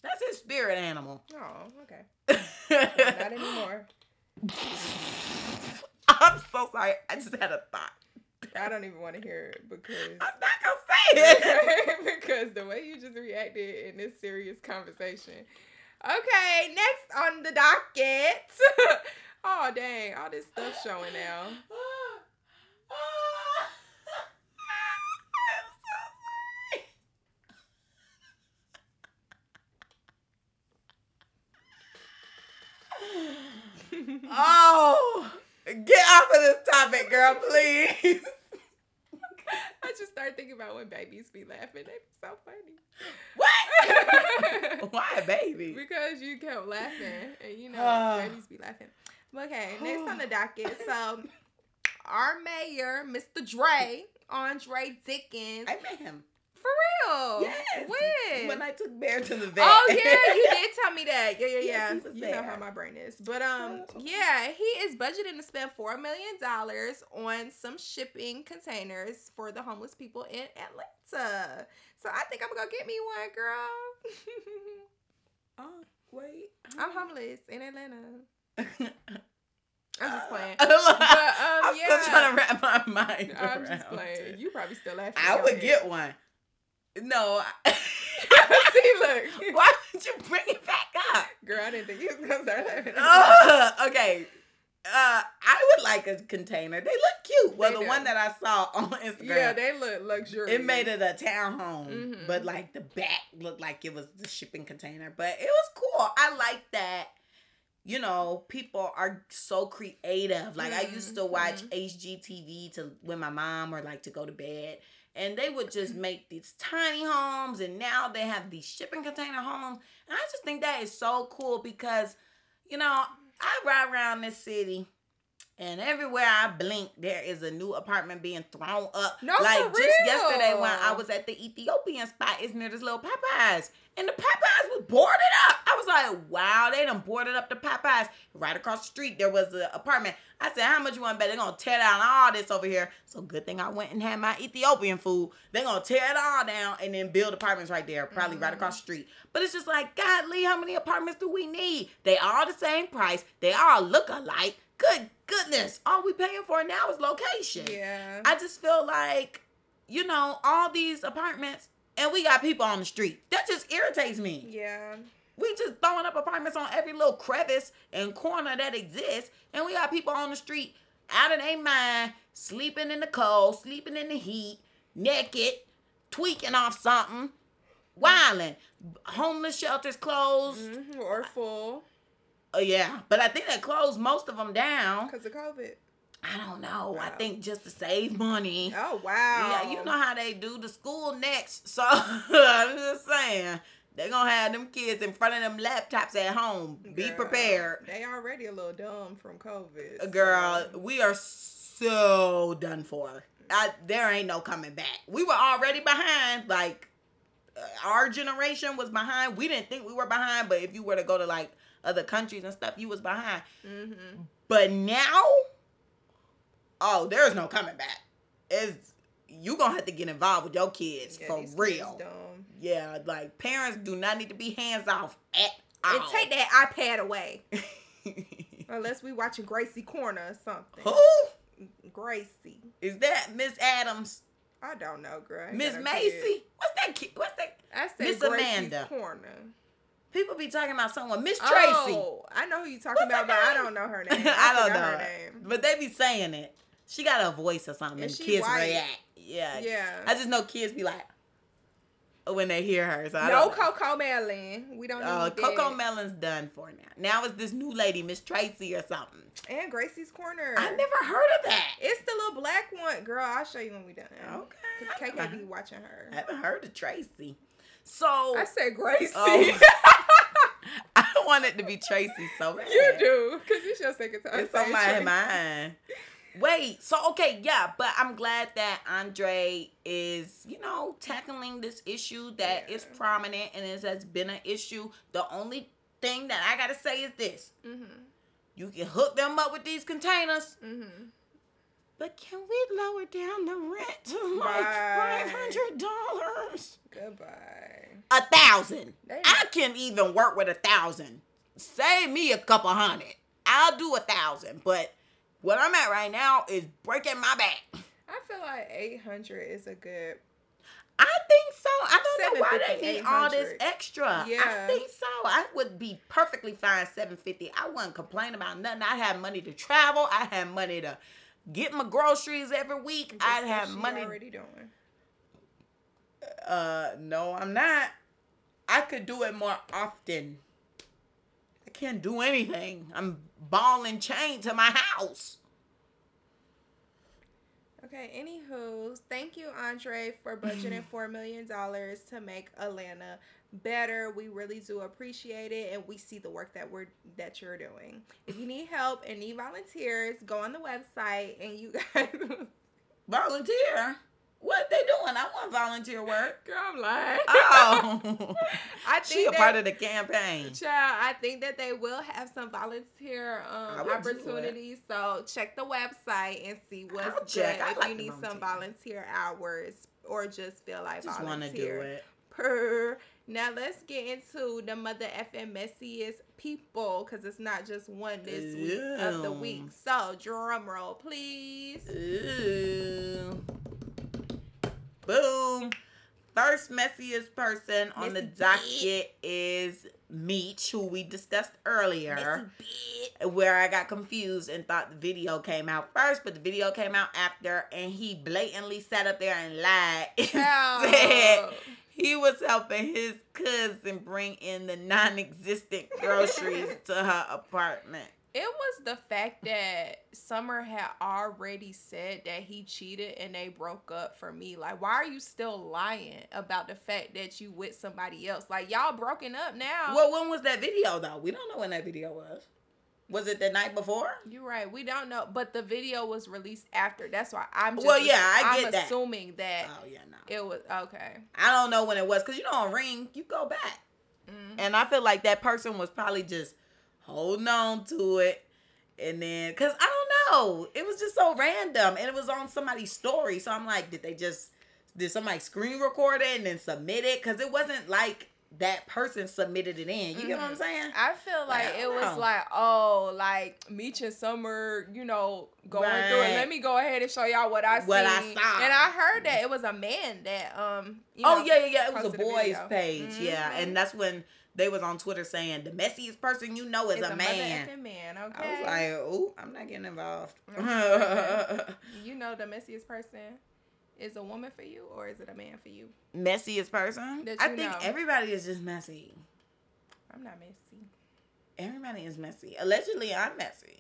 S2: That's his spirit animal.
S1: Oh, okay. well, [laughs] not anymore.
S2: I'm so sorry. I just had a thought. [laughs]
S1: I don't even want to hear it because
S2: I'm not gonna say it [laughs]
S1: because the way you just reacted in this serious conversation. Okay, next on the docket. [laughs] oh dang, all this stuff showing now.
S2: oh. Get off of this topic, girl, please.
S1: I just start thinking about when babies be laughing. They be so funny.
S2: What? [laughs] Why baby?
S1: Because you kept laughing, and you know [sighs] babies be laughing. Okay, next on the docket. So, [sighs] our mayor, Mr. Dre, Andre Dickens.
S2: I met him.
S1: For real?
S2: Yes.
S1: When?
S2: When I took Bear to the vet.
S1: Oh yeah, you did [laughs] tell me that. Yeah, yeah, yeah. Yes, you there. know how my brain is. But um, yeah, he is budgeting to spend four million dollars on some shipping containers for the homeless people in Atlanta. So I think I'm gonna get me one, girl. [laughs]
S2: oh wait,
S1: I'm homeless in Atlanta. [laughs] I'm just playing. but, um,
S2: I'm
S1: yeah.
S2: still trying to wrap my mind.
S1: I'm just playing. You probably still laughing.
S2: I would get one. No. [laughs]
S1: See, look.
S2: Why did you bring it back up?
S1: Girl, I didn't think you was gonna start laughing.
S2: Uh, okay. Uh, I would like a container. They look cute. Well, they the do. one that I saw on [laughs] Instagram.
S1: Yeah, they look luxurious.
S2: It made it a townhome, mm-hmm. but like the back looked like it was the shipping container. But it was cool. I like that. You know, people are so creative. Like mm-hmm. I used to watch mm-hmm. HGTV to when my mom or like to go to bed and they would just make these tiny homes and now they have these shipping container homes. And i just think that is so cool because you know i ride around this city and everywhere I blink, there is a new apartment being thrown up.
S1: No,
S2: like
S1: just
S2: real. yesterday when I was at the Ethiopian spot, it's near this little Popeyes. And the Popeyes was boarded up. I was like, wow, they done boarded up the Popeyes. Right across the street, there was an apartment. I said, how much you want to bet? They're going to tear down all this over here. So good thing I went and had my Ethiopian food. They're going to tear it all down and then build apartments right there, probably mm-hmm. right across the street. But it's just like, God, Lee, how many apartments do we need? They all the same price. They all look alike. Good goodness. All we paying for now is location.
S1: Yeah.
S2: I just feel like, you know, all these apartments and we got people on the street. That just irritates me.
S1: Yeah.
S2: We just throwing up apartments on every little crevice and corner that exists, and we got people on the street out of their mind, sleeping in the cold, sleeping in the heat, naked, tweaking off something, wilding. Homeless shelters closed
S1: mm-hmm, or full.
S2: Oh yeah, but I think they closed most of them down
S1: because of COVID.
S2: I don't know. I think just to save money.
S1: Oh wow.
S2: Yeah, you know how they do the school next. [laughs] So I'm just saying. They're gonna have them kids in front of them laptops at home. Be prepared.
S1: They already a little dumb from COVID.
S2: Uh, Girl, we are so done for. I, there ain't no coming back. We were already behind. Like uh, our generation was behind. We didn't think we were behind, but if you were to go to like other countries and stuff, you was behind.
S1: Mhm.
S2: But now, oh, there's no coming back. It's you gonna have to get involved with your kids
S1: Yeah,
S2: for
S1: these kids
S2: real. Yeah, like parents do not need to be hands off at all.
S1: And take that iPad away. [laughs] Unless we watching Gracie Corner or something.
S2: Who
S1: Gracie.
S2: is that? Miss Adams,
S1: I don't know, girl.
S2: Miss
S1: no kid.
S2: Macy. What's that? Kid? What's that?
S1: I said
S2: Miss
S1: Gracie's
S2: Amanda.
S1: Corner.
S2: People be talking about someone. Miss Tracy.
S1: Oh, I know who you talking
S2: What's
S1: about, but I don't know her [laughs] name.
S2: I don't know.
S1: her name.
S2: But they be saying it. She got a voice or something.
S1: And
S2: kids
S1: white.
S2: react. Yeah.
S1: Yeah.
S2: I just know kids be like when they hear her. So I
S1: no. CoComelon. We don't
S2: Uh, Coco. Melon's done for now. Now it's this new lady, Miss Tracy or something.
S1: And Gracie's Corner.
S2: I never heard of that.
S1: It's the little black one, girl. I'll show you when we done.
S2: Okay.
S1: Cause
S2: I
S1: KK be watching her.
S2: I haven't heard of Tracy. So
S1: I said Gracie.
S2: Oh. [laughs] I want it to be Tracy so bad.
S1: you do, cause it's your second time.
S2: It's on my
S1: Tracy.
S2: mind. Wait, so okay, yeah, but I'm glad that Andre is, you know, tackling this issue that is
S1: Yeah.
S2: prominent and it has been an issue. The only thing that I gotta say is this:
S1: Mhm.
S2: you can hook them up with these containers,
S1: Mhm.
S2: but can we lower down the rent to like five hundred dollars?
S1: Goodbye.
S2: A thousand. I can even work with a thousand. Save me a couple hundred. I'll do a thousand, but what I'm at right now is breaking my back.
S1: I feel like eight hundred is a good.
S2: I think so. I don't know why they need all this
S1: 800.
S2: extra. I think so. I would be perfectly fine 750. I wouldn't complain about nothing. I had money to travel. I had money to get my groceries every week. I'd
S1: what
S2: have money.
S1: already doing.
S2: Uh, no, I'm not. I could do it more often. I can't do anything. I'm ball and chain to my house.
S1: Okay, anywho, thank you, Andre, for budgeting four million dollars to make Atlanta better. We really do appreciate it, and we see the work that we're that you're doing. If you need help and need volunteers, go on the website, and you guys. [laughs]
S2: Volunteer? What they doing? I want volunteer work.
S1: Girl, I'm lying.
S2: Oh, [laughs]
S1: I think she
S2: a
S1: that,
S2: part of the campaign.
S1: Child, I think that they will have some volunteer um,
S2: would do it.
S1: opportunities. So check the website and see what's
S2: I'll
S1: good.
S2: I
S1: If
S2: like
S1: you need some
S2: volunteer.
S1: volunteer hours or just feel like
S2: Just want to do it.
S1: Per. Now let's get into the mother effing messiest people because it's not just one this week of the week. So drum roll, please.
S2: Ooh. Boom. First messiest person on the
S1: Messy
S2: docket is Meech, who we discussed earlier. Where I got confused and thought the video came out first, but the video came out after, and he blatantly sat up there and lied [laughs] and said he was helping his cousin bring in the non-existent groceries [laughs] to her apartment.
S1: It was the fact that Summer had already said that he cheated and they broke up for me. Like, why are you still lying about the fact that you with somebody else? Like, y'all broken up now.
S2: Well, when was that video though? We don't know when that video was. Was it the night before?
S1: You're right. We don't know, but the video was released after. That's why I'm. Just
S2: Well, yeah, I
S1: I'm
S2: get that.
S1: assuming that
S2: Oh yeah, no.
S1: it was okay.
S2: I don't know when it was because you know on Ring you go back.
S1: Mm.
S2: And I feel like that person was probably just holding on to it. And then, because I don't know, it was just so random. And it was on somebody's story. So I'm like, did they just, did somebody screen record it and then submit it? Because it wasn't like that person submitted it in. You get what I'm
S1: Mhm.
S2: saying?
S1: I feel like it was
S2: know.
S1: like, oh, like Meech and Summer, you know, going through it. Let me go ahead and show y'all what I
S2: What I saw.
S1: And I heard that it was a man that um. You
S2: oh,
S1: know,
S2: yeah, yeah, yeah. It was a boy's
S1: video.
S2: page. Yeah.
S1: Mhm.
S2: And that's when they was on Twitter saying the messiest person you know is
S1: It's
S2: a,
S1: mother
S2: man.
S1: man.
S2: I was like, oh, I'm not getting involved. [laughs]
S1: you know, the messiest person is a woman for you, or is it a man for you?
S2: messiest person. I think
S1: know.
S2: everybody is just messy.
S1: I'm not messy.
S2: Everybody is messy. Allegedly, I'm messy.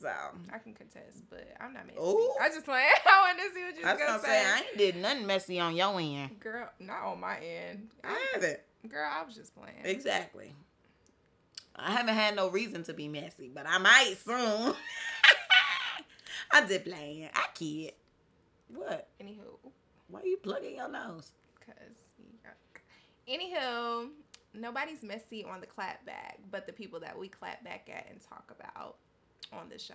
S2: So
S1: I can contest, but I'm not messy.
S2: Ooh.
S1: I just. [laughs] I wanted to see what you
S2: I
S1: was
S2: was
S1: gonna,
S2: gonna
S1: say.
S2: say I ain't did nothing messy on your end.
S1: Girl, not on my end.
S2: I haven't.
S1: Girl, I was just playing.
S2: Exactly. I haven't had no reason to be messy, but I might soon. [laughs] I did playing. I kid. What?
S1: Anywho,
S2: Why are you plugging your nose?
S1: cause yuck. Anywho, nobody's messy on the clap back, but the people that we clap back at and talk about on the show.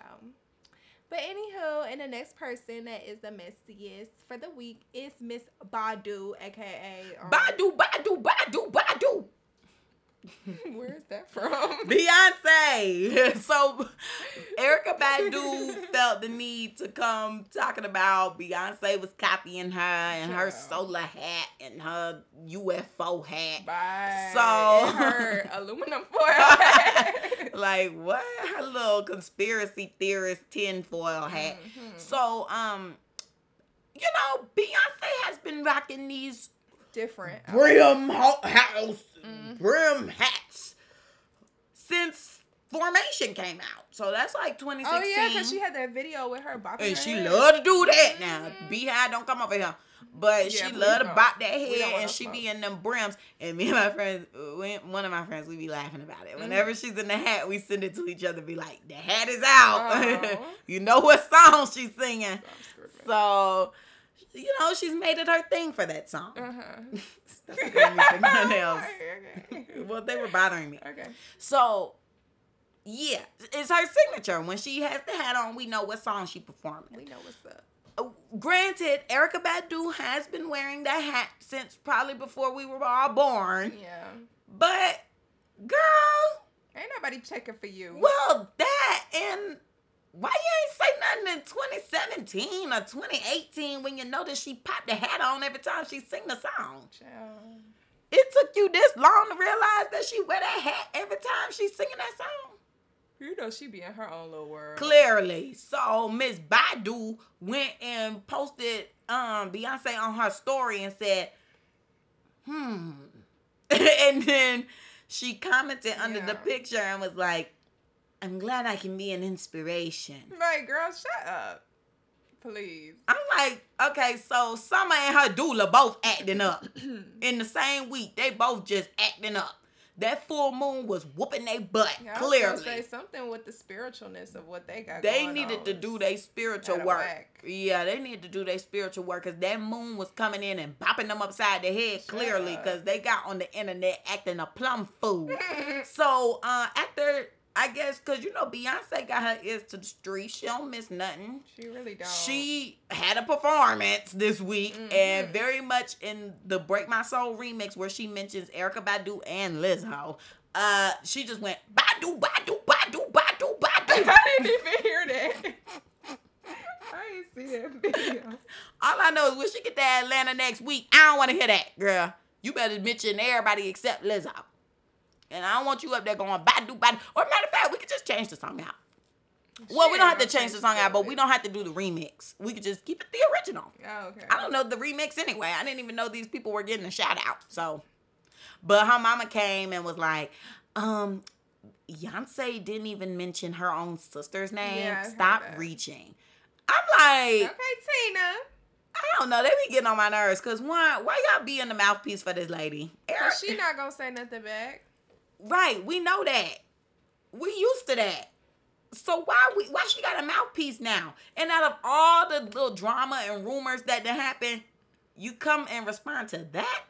S1: But anywho, and the next person that is the messiest for the week is Miss Badu, aka um,
S2: Badu, Badu, Badu, Badu. [laughs]
S1: Where is that from? [laughs]
S2: Beyonce. [laughs] So Erykah Badu felt the need to come talking about Beyonce was copying her and her solar hat and her UFO hat.
S1: Bye.
S2: So-
S1: And her aluminum foil.
S2: Like what? Her little conspiracy theorist tinfoil hat.
S1: Mhm.
S2: So um, you know, Beyonce has been rocking these
S1: Different.
S2: brim ho- house
S1: Mhm.
S2: brim hats since Formation came out. So that's like 2016.
S1: Oh yeah, because she had that video with her bopping
S2: and
S1: her
S2: she
S1: head.
S2: love to do that now.
S1: Mhm.
S2: Beyhive don't come over here. But
S1: Yeah,
S2: she love to bop that head and she be in them brims. And me and my friends, one of my friends, we be laughing about it. Whenever
S1: Mm-hmm.
S2: she's in the hat, we send it to each other, be like, the hat is out. [laughs] You know what song she's singing. So, you know, she's made it her thing for that song.
S1: Uh-huh.
S2: Stop looking at me for [laughs] nothing else.
S1: okay. [laughs]
S2: Well, they were bothering me.
S1: Okay.
S2: So, yeah, it's her signature. When she has the hat on, we know what song she performing.
S1: We know what's up.
S2: Granted, Erykah Badu has been wearing that hat since probably before we were all born.
S1: Yeah.
S2: But, girl,
S1: Ain't nobody checking for you.
S2: well, that and why you ain't say nothing in 2017 or 2018 when you know that she popped the hat on every time she sing the song?
S1: Child.
S2: It took you this long to realize that she wear that hat every time she's singing that song?
S1: You know she be in her own little world.
S2: Clearly. So Miss Badu went and posted um Beyonce on her story and said, hmm. [laughs] and then she commented under the picture and was like, I'm glad I can be an inspiration.
S1: Like, girl, shut up. Please.
S2: I'm like, okay, so Summer and her doula both acting up [clears throat] in the same week. They both just acting up. That full moon was whooping their butt,
S1: Yeah,
S2: clearly.
S1: say something with the spiritualness of what they got.
S2: they needed to do their spiritual work.
S1: whack.
S2: Yeah, they needed to do their spiritual work because that moon was coming in and popping them upside the head
S1: Shut
S2: clearly because they got on the internet acting a plum fool. [laughs] so uh after I guess because you know Beyonce got her ears to the street, she don't miss nothing.
S1: She really don't.
S2: She had a performance this week and
S1: Mhm.
S2: very much in the Break My Soul remix where she mentions Erykah Badu and Lizzo. Uh, she just went Badu, Badu, Badu, Badu, Badu. [laughs]
S1: I didn't even hear that. I ain't see that video.
S2: All I know is when she get to Atlanta next week, I don't want to hear that, girl. You better mention everybody except Lizzo. And I don't want you up there going Badu, Badu. Or matter of fact, we could just change the song out. Well, we don't have to change the song out, but we don't have to do the remix. We could just keep it the original.
S1: Oh, okay.
S2: I don't know the remix anyway. I didn't even know these people were getting a shout out. So, but her mama came and was like, um, Beyonce didn't even mention her own sister's name.
S1: Yeah,
S2: Stop reaching. I'm like,
S1: Okay, Tina.
S2: I don't know. They be getting on my nerves. Cause one, why y'all being the mouthpiece for this lady?
S1: Cause she not gonna say nothing back.
S2: Right, we know that. We used to that. So why we why she got a mouthpiece now? And out of all the little drama and rumors that done happen, you come and respond to that?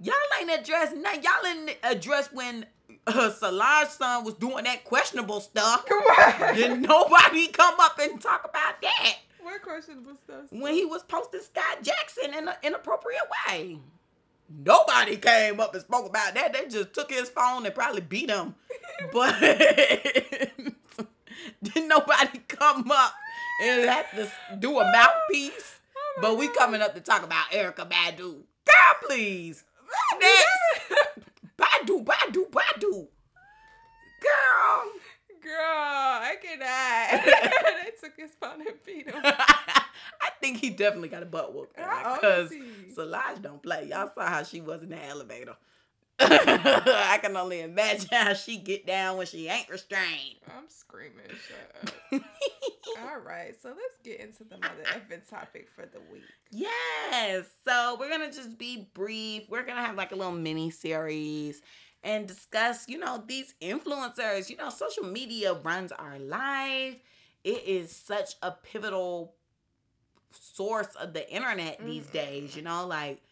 S2: Y'all ain't addressed nothing. Y'all ain't addressed when uh, Solange's son was doing that questionable stuff. [laughs]
S1: What?
S2: Did nobody come up and talk about that?
S1: what questionable stuff?
S2: when he was posting Scott Jackson in an inappropriate way. Nobody came up and spoke about that. They just took his phone and probably beat him. But [laughs] didn't nobody come up and have to do a mouthpiece?
S1: Oh
S2: But we coming up to talk about Erykah Badu. Girl, please. Next. Badu, Badu, Badu. Girl.
S1: Girl, I cannot. [laughs] [laughs] they took his phone and beat him. [laughs]
S2: I think he definitely got a butt whoop because? Solange don't play. Y'all saw how she was in the elevator. I can only imagine how she get down when she ain't restrained.
S1: I'm screaming. Shut up. All right, so let's get into the mother effing topic for the week.
S2: Yes. So we're gonna just be brief. We're gonna have like a little mini series and discuss, you know, these influencers. You know, social media runs our life. It is such a pivotal source of the internet these days. You know, like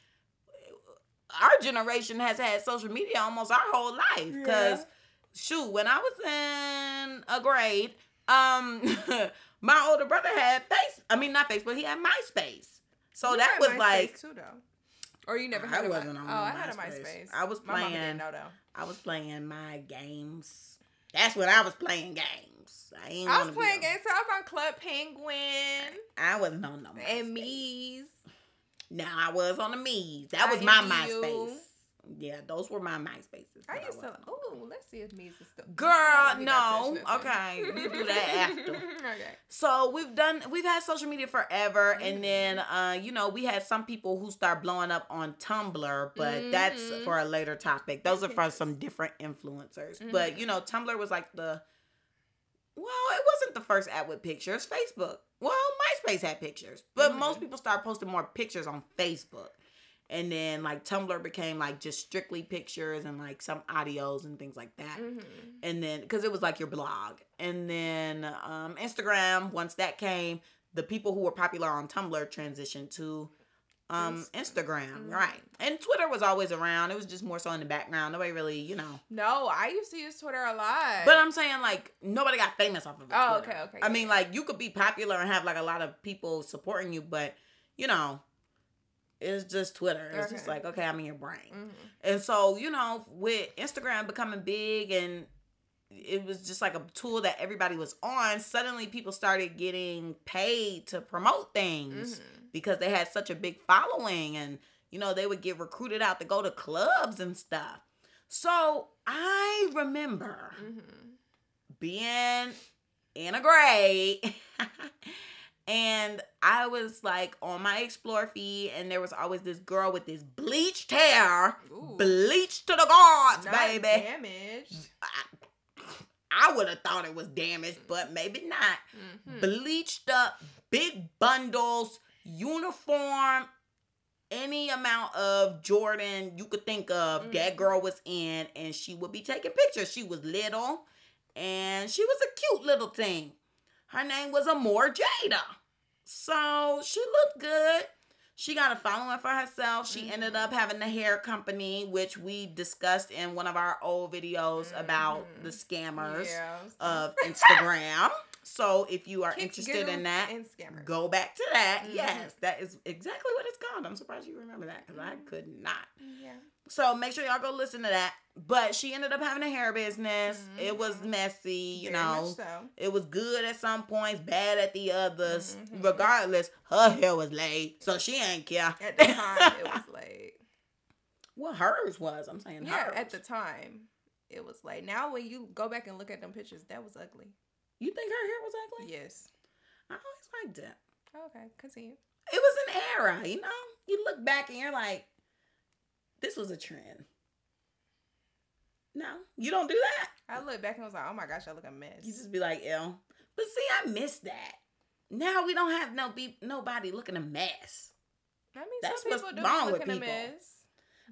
S2: our generation has had social media almost our whole life. Because
S1: Yeah.
S2: shoot, when I was in a grade, um, [laughs] my older brother had face. I mean, not Facebook. He had MySpace. So
S1: You
S2: that
S1: had
S2: was
S1: MySpace
S2: like
S1: too, though. Or you never
S2: I
S1: had a
S2: wasn't on
S1: Oh, I had a
S2: MySpace.
S1: MySpace.
S2: I was
S1: My mama
S2: playing-
S1: didn't know though.
S2: I was playing my games. That's when I was playing games. I ain't
S1: I was playing games. So I was on Club Penguin
S2: I wasn't on no MySpace.
S1: and Me's.
S2: No, I was on the Me's. That was my. MySpace. Yeah, those were my MySpaces.
S1: I
S2: but
S1: used to. Oh, let's see if is still.
S2: Girl, no. Okay, we do that [laughs] after.
S1: okay.
S2: So we've done we've had social media forever
S1: Mhm.
S2: and then uh you know we had some people who start blowing up on Tumblr, but that's
S1: Mhm.
S2: for a later topic. Those are for some different influencers. But
S1: Mhm.
S2: you know Tumblr was like the well, it wasn't the first app with pictures. Facebook. Well, MySpace had pictures, but
S1: Mhm.
S2: most people start posting more pictures on Facebook. And then like Tumblr became like just strictly pictures and like some audios and things like that
S1: Mhm.
S2: and then because it was like your blog and then um instagram once that came the people who were popular on tumblr transitioned to um instagram
S1: Mhm.
S2: right and twitter was always around it was just more so in the background nobody really you know
S1: No, I used to use Twitter a lot.
S2: but i'm saying like nobody got famous off of it
S1: Oh,
S2: Twitter.
S1: okay, okay,
S2: i
S1: yeah,
S2: mean like you could be popular and have like a lot of people supporting you but you know it's just twitter it's just like okay i'm in your brain
S1: Mhm.
S2: and so, you know, with Instagram becoming big and it was just like a tool that everybody was on, suddenly people started getting paid to promote things
S1: Mhm.
S2: because they had such a big following and, you know, they would get recruited out to go to clubs and stuff. So I remember
S1: Mhm.
S2: being in a grade [laughs] and I was like on my explore feed and there was always this girl with this bleached hair,
S1: Ooh.
S2: bleached to the gods,
S1: Not
S2: baby.
S1: damaged.
S2: I, I would have thought it was damaged, but maybe not.
S1: Mhm.
S2: Bleached up, big bundles, uniform, any amount of Jordan you could think of, that
S1: Mhm.
S2: girl was in, and she would be taking pictures. She was little, and she was a cute little thing. Her name was Amore Jayda. So she looked good. She got a following for herself. She ended
S1: Mhm.
S2: up having the hair company, which we discussed in one of our old videos about
S1: Mhm.
S2: the scammers
S1: Yeah.
S2: of Instagram. So if you are interested in that, go back to that.
S1: Mhm.
S2: Yes, that is exactly what it's called. I'm surprised you remember that because I
S1: Mhm.
S2: could not.
S1: Yeah.
S2: So make sure y'all go listen to that. But she ended up having a hair business. It was messy, you
S1: Very
S2: know.
S1: so.
S2: It was good at some points, bad at the others.
S1: Mhm.
S2: Regardless, her hair was laid, so she ain't care.
S1: At the time, it was [laughs] late.
S2: well, hers was. I'm saying
S1: Yeah,
S2: hers.
S1: at the time, it was late. Now, when you go back and look at them pictures, that was ugly.
S2: You think her hair was ugly?
S1: Yes.
S2: I always liked it.
S1: Okay, continue.
S2: It was an era, you know. You look back and you're like, this was a trend. No, you don't do that.
S1: I look back and I was like, oh my gosh, I look a mess.
S2: You just be like, ew. But see, I miss that. Now we don't have no be nobody looking a mess.
S1: I mean,
S2: That's
S1: some
S2: what's
S1: people do
S2: wrong
S1: look
S2: with
S1: in a
S2: people.
S1: mess.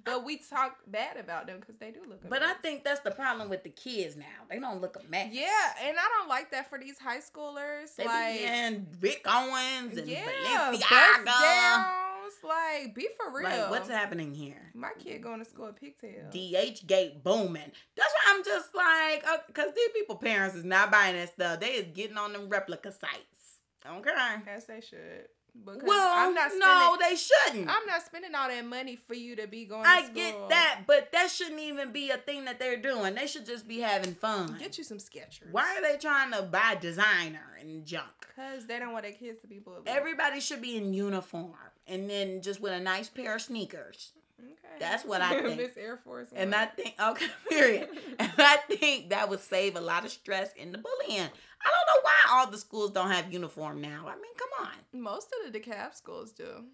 S1: But we talk bad about them because they do look
S2: But
S1: mess.
S2: I think that's the problem with the kids now. They don't look a mess.
S1: Yeah, and I don't like that for these high schoolers.
S2: They
S1: like,
S2: in Rick Owens and
S1: yeah,
S2: Balenciaga.
S1: Like, be for real.
S2: Like, what's happening here?
S1: My kid going to school with pigtails.
S2: DHgate booming. That's why I'm just like, uh, because these people parents is not buying that stuff. They is getting on them replica sites. Okay.
S1: As they should. Because
S2: Well,
S1: I'm not spending,
S2: no, they shouldn't.
S1: I'm not spending all that money for you to be going.
S2: I get that, but that shouldn't even be a thing that they're doing. They should just be having fun.
S1: Get you some Skechers.
S2: Why are they trying to buy designer and junk?
S1: Because they don't want their kids to be bullied.
S2: Everybody should be in uniform and then just with a nice pair of sneakers.
S1: Okay.
S2: That's what [laughs] I think.
S1: Miss Air Force.
S2: And
S1: One.
S2: I think, [laughs] okay, period. and I think that would save a lot of stress in the bullying. I don't know why all the schools don't have uniform now. I mean, come on.
S1: most of the DeKalb schools do.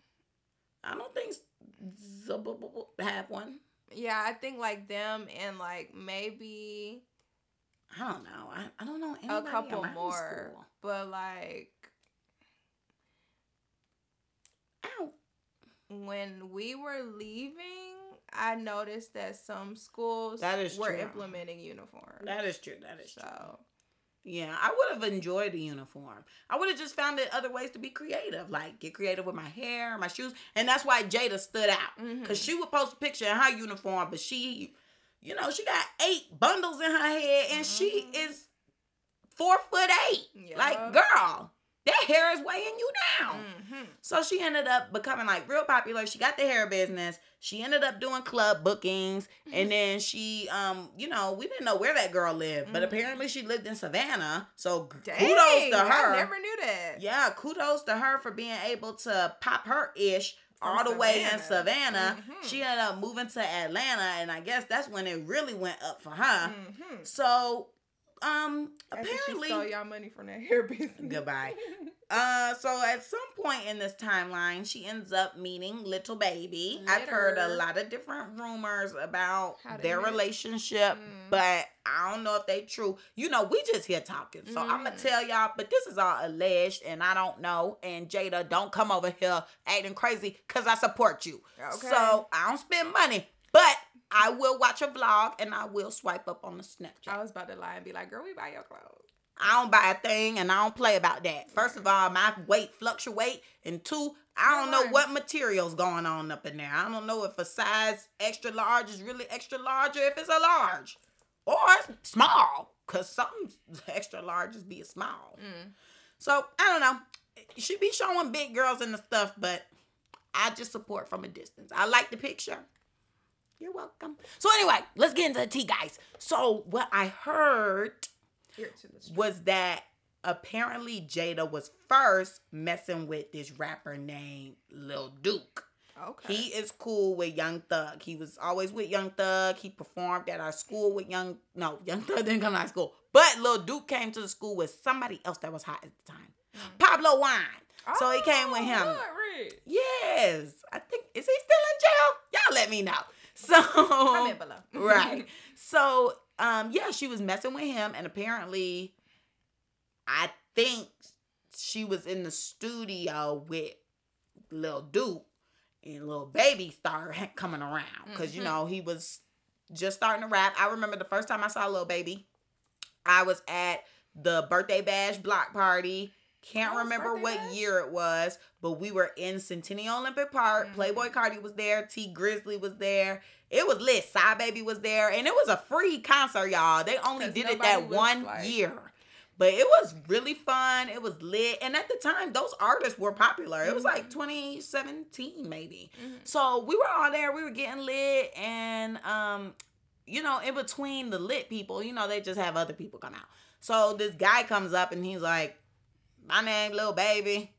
S2: I don't think Zub- have one.
S1: Yeah, I think like them and like maybe
S2: I don't know. I, I don't know
S1: a couple more,
S2: school.
S1: but like
S2: Ow.
S1: when we were leaving, I noticed that some schools
S2: That is
S1: were
S2: true.
S1: implementing uniforms.
S2: That is true. That is true. Yeah, I would have enjoyed the uniform. I would have just found it other ways to be creative, like get creative with my hair, my shoes, and that's why Jayda stood out because
S1: Mhm.
S2: she would post a picture in her uniform, but she, you know, she got eight bundles in her head, and she
S1: Mhm.
S2: is four foot eight. Like, girl, that hair is weighing you down.
S1: hmm
S2: So she ended up becoming like real popular. She got the hair business. She ended up doing club bookings. And then she um, you know, we didn't know where that girl lived, but
S1: Mhm.
S2: apparently she lived in Savannah. So
S1: Dang,
S2: kudos to her.
S1: I never knew that.
S2: yeah, kudos to her for being able to pop her ish all the way in
S1: Savannah.
S2: Savannah.
S1: Mhm.
S2: She ended up moving to Atlanta, and I guess that's when it really went up for her.
S1: hmm
S2: So, um, apparently,
S1: stole y'all money from that [laughs] hair business.
S2: Goodbye. [laughs] Uh, so at some point in this timeline, she ends up meeting Lil Baby. I've heard a lot of different rumors about their relationship,
S1: Mm.
S2: but I don't know if they true. You know, we just here talking, so I'm gonna tell y'all. But this is all alleged, and I don't know. And Jayda, don't come over here acting crazy, cause I support you.
S1: Okay.
S2: So I don't spend money, but I will watch a vlog and I will swipe up on the Snapchat.
S1: I was about to lie and be like, "Girl, we buy your clothes."
S2: I don't buy a thing and I don't play about that. First of all, my weight fluctuate. And two, I don't know what material's going on up in there. I don't know if a size extra large is really extra large or if it's a large. Or small. Cause some extra large larges be a small.
S1: Mm.
S2: So I don't know. She be showing big girls in the stuff, but I just support from a distance. I like the picture. You're welcome. So anyway, let's get into the tea, guys. So what I heard
S1: Here to the street.
S2: was that apparently Jayda was first messing with this rapper named Lil Duke.
S1: Okay.
S2: He is cool with Young Thug. He was always with Young Thug. He performed at our school with Young no Young Thug didn't come to our school, but Lil Duke came to the school with somebody else that was hot at the time,
S1: Mhm.
S2: Pablo Wine. Oh, So he came with
S1: Oh,
S2: him. Yes, I think is he still in jail? Y'all let me know. So
S1: Comment below. [laughs]
S2: right. So, um, yeah, she was messing with him, and apparently, I think she was in the studio with Lil Duke, and Lil Baby started coming around because you
S1: Mhm.
S2: know he was just starting to rap. I remember the first time I saw Lil Baby, I was at the birthday bash block party. Can't
S1: Oh,
S2: remember what year it was, but we were in Centennial Olympic Park.
S1: Mhm.
S2: Playboi Carti was there. Tee Grizzley was there. It was lit. Side Baby was there, and it was a free concert, y'all. They only did it that one
S1: like-
S2: year, but it was really fun. It was lit, and at the time, those artists were popular. It was like
S1: Mhm.
S2: 2017, maybe.
S1: Mhm.
S2: So we were all there. We were getting lit, and um, you know, in between the lit people, you know, they just have other people come out. So this guy comes up and he's like, "My name, little Baby,"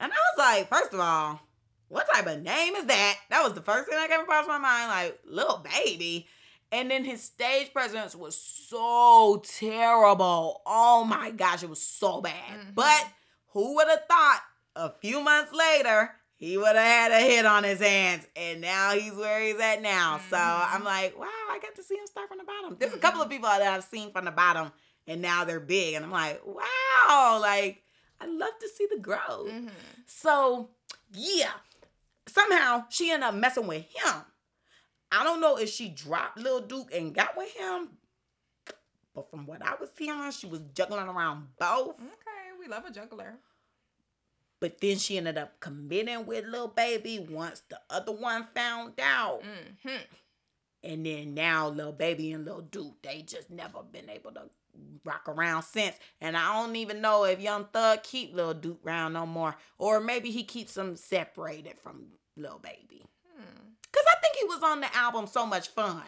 S2: and I was like, first of all, what type of name is that? That was the first thing that came across my mind, like little Baby. And then his stage presence was so terrible. Oh my gosh, it was so bad.
S1: Mhm.
S2: But who would have thought a few months later he would have had a hit on his hands and now he's where he's at now. So
S1: Mhm.
S2: I'm like, wow, I got to see him start from the bottom. There's a couple of people that I've seen from the bottom and now they're big. And I'm like, wow, like I love to see the growth.
S1: Mhm.
S2: So yeah, somehow she ended up messing with him. I don't know if she dropped Lil Duke and got with him, but from what I was hearing, she was juggling around both.
S1: Okay, we love a juggler.
S2: But then she ended up committing with Lil Baby once the other one found out.
S1: hmm
S2: And then now Lil Baby and Lil Duke, they just never been able to rock around since. And I don't even know if Young Thug keep Lil Duke around no more. Or maybe he keeps them separated from Lil Baby.
S1: Hmm.
S2: Cause I think he was on the album So Much Fun.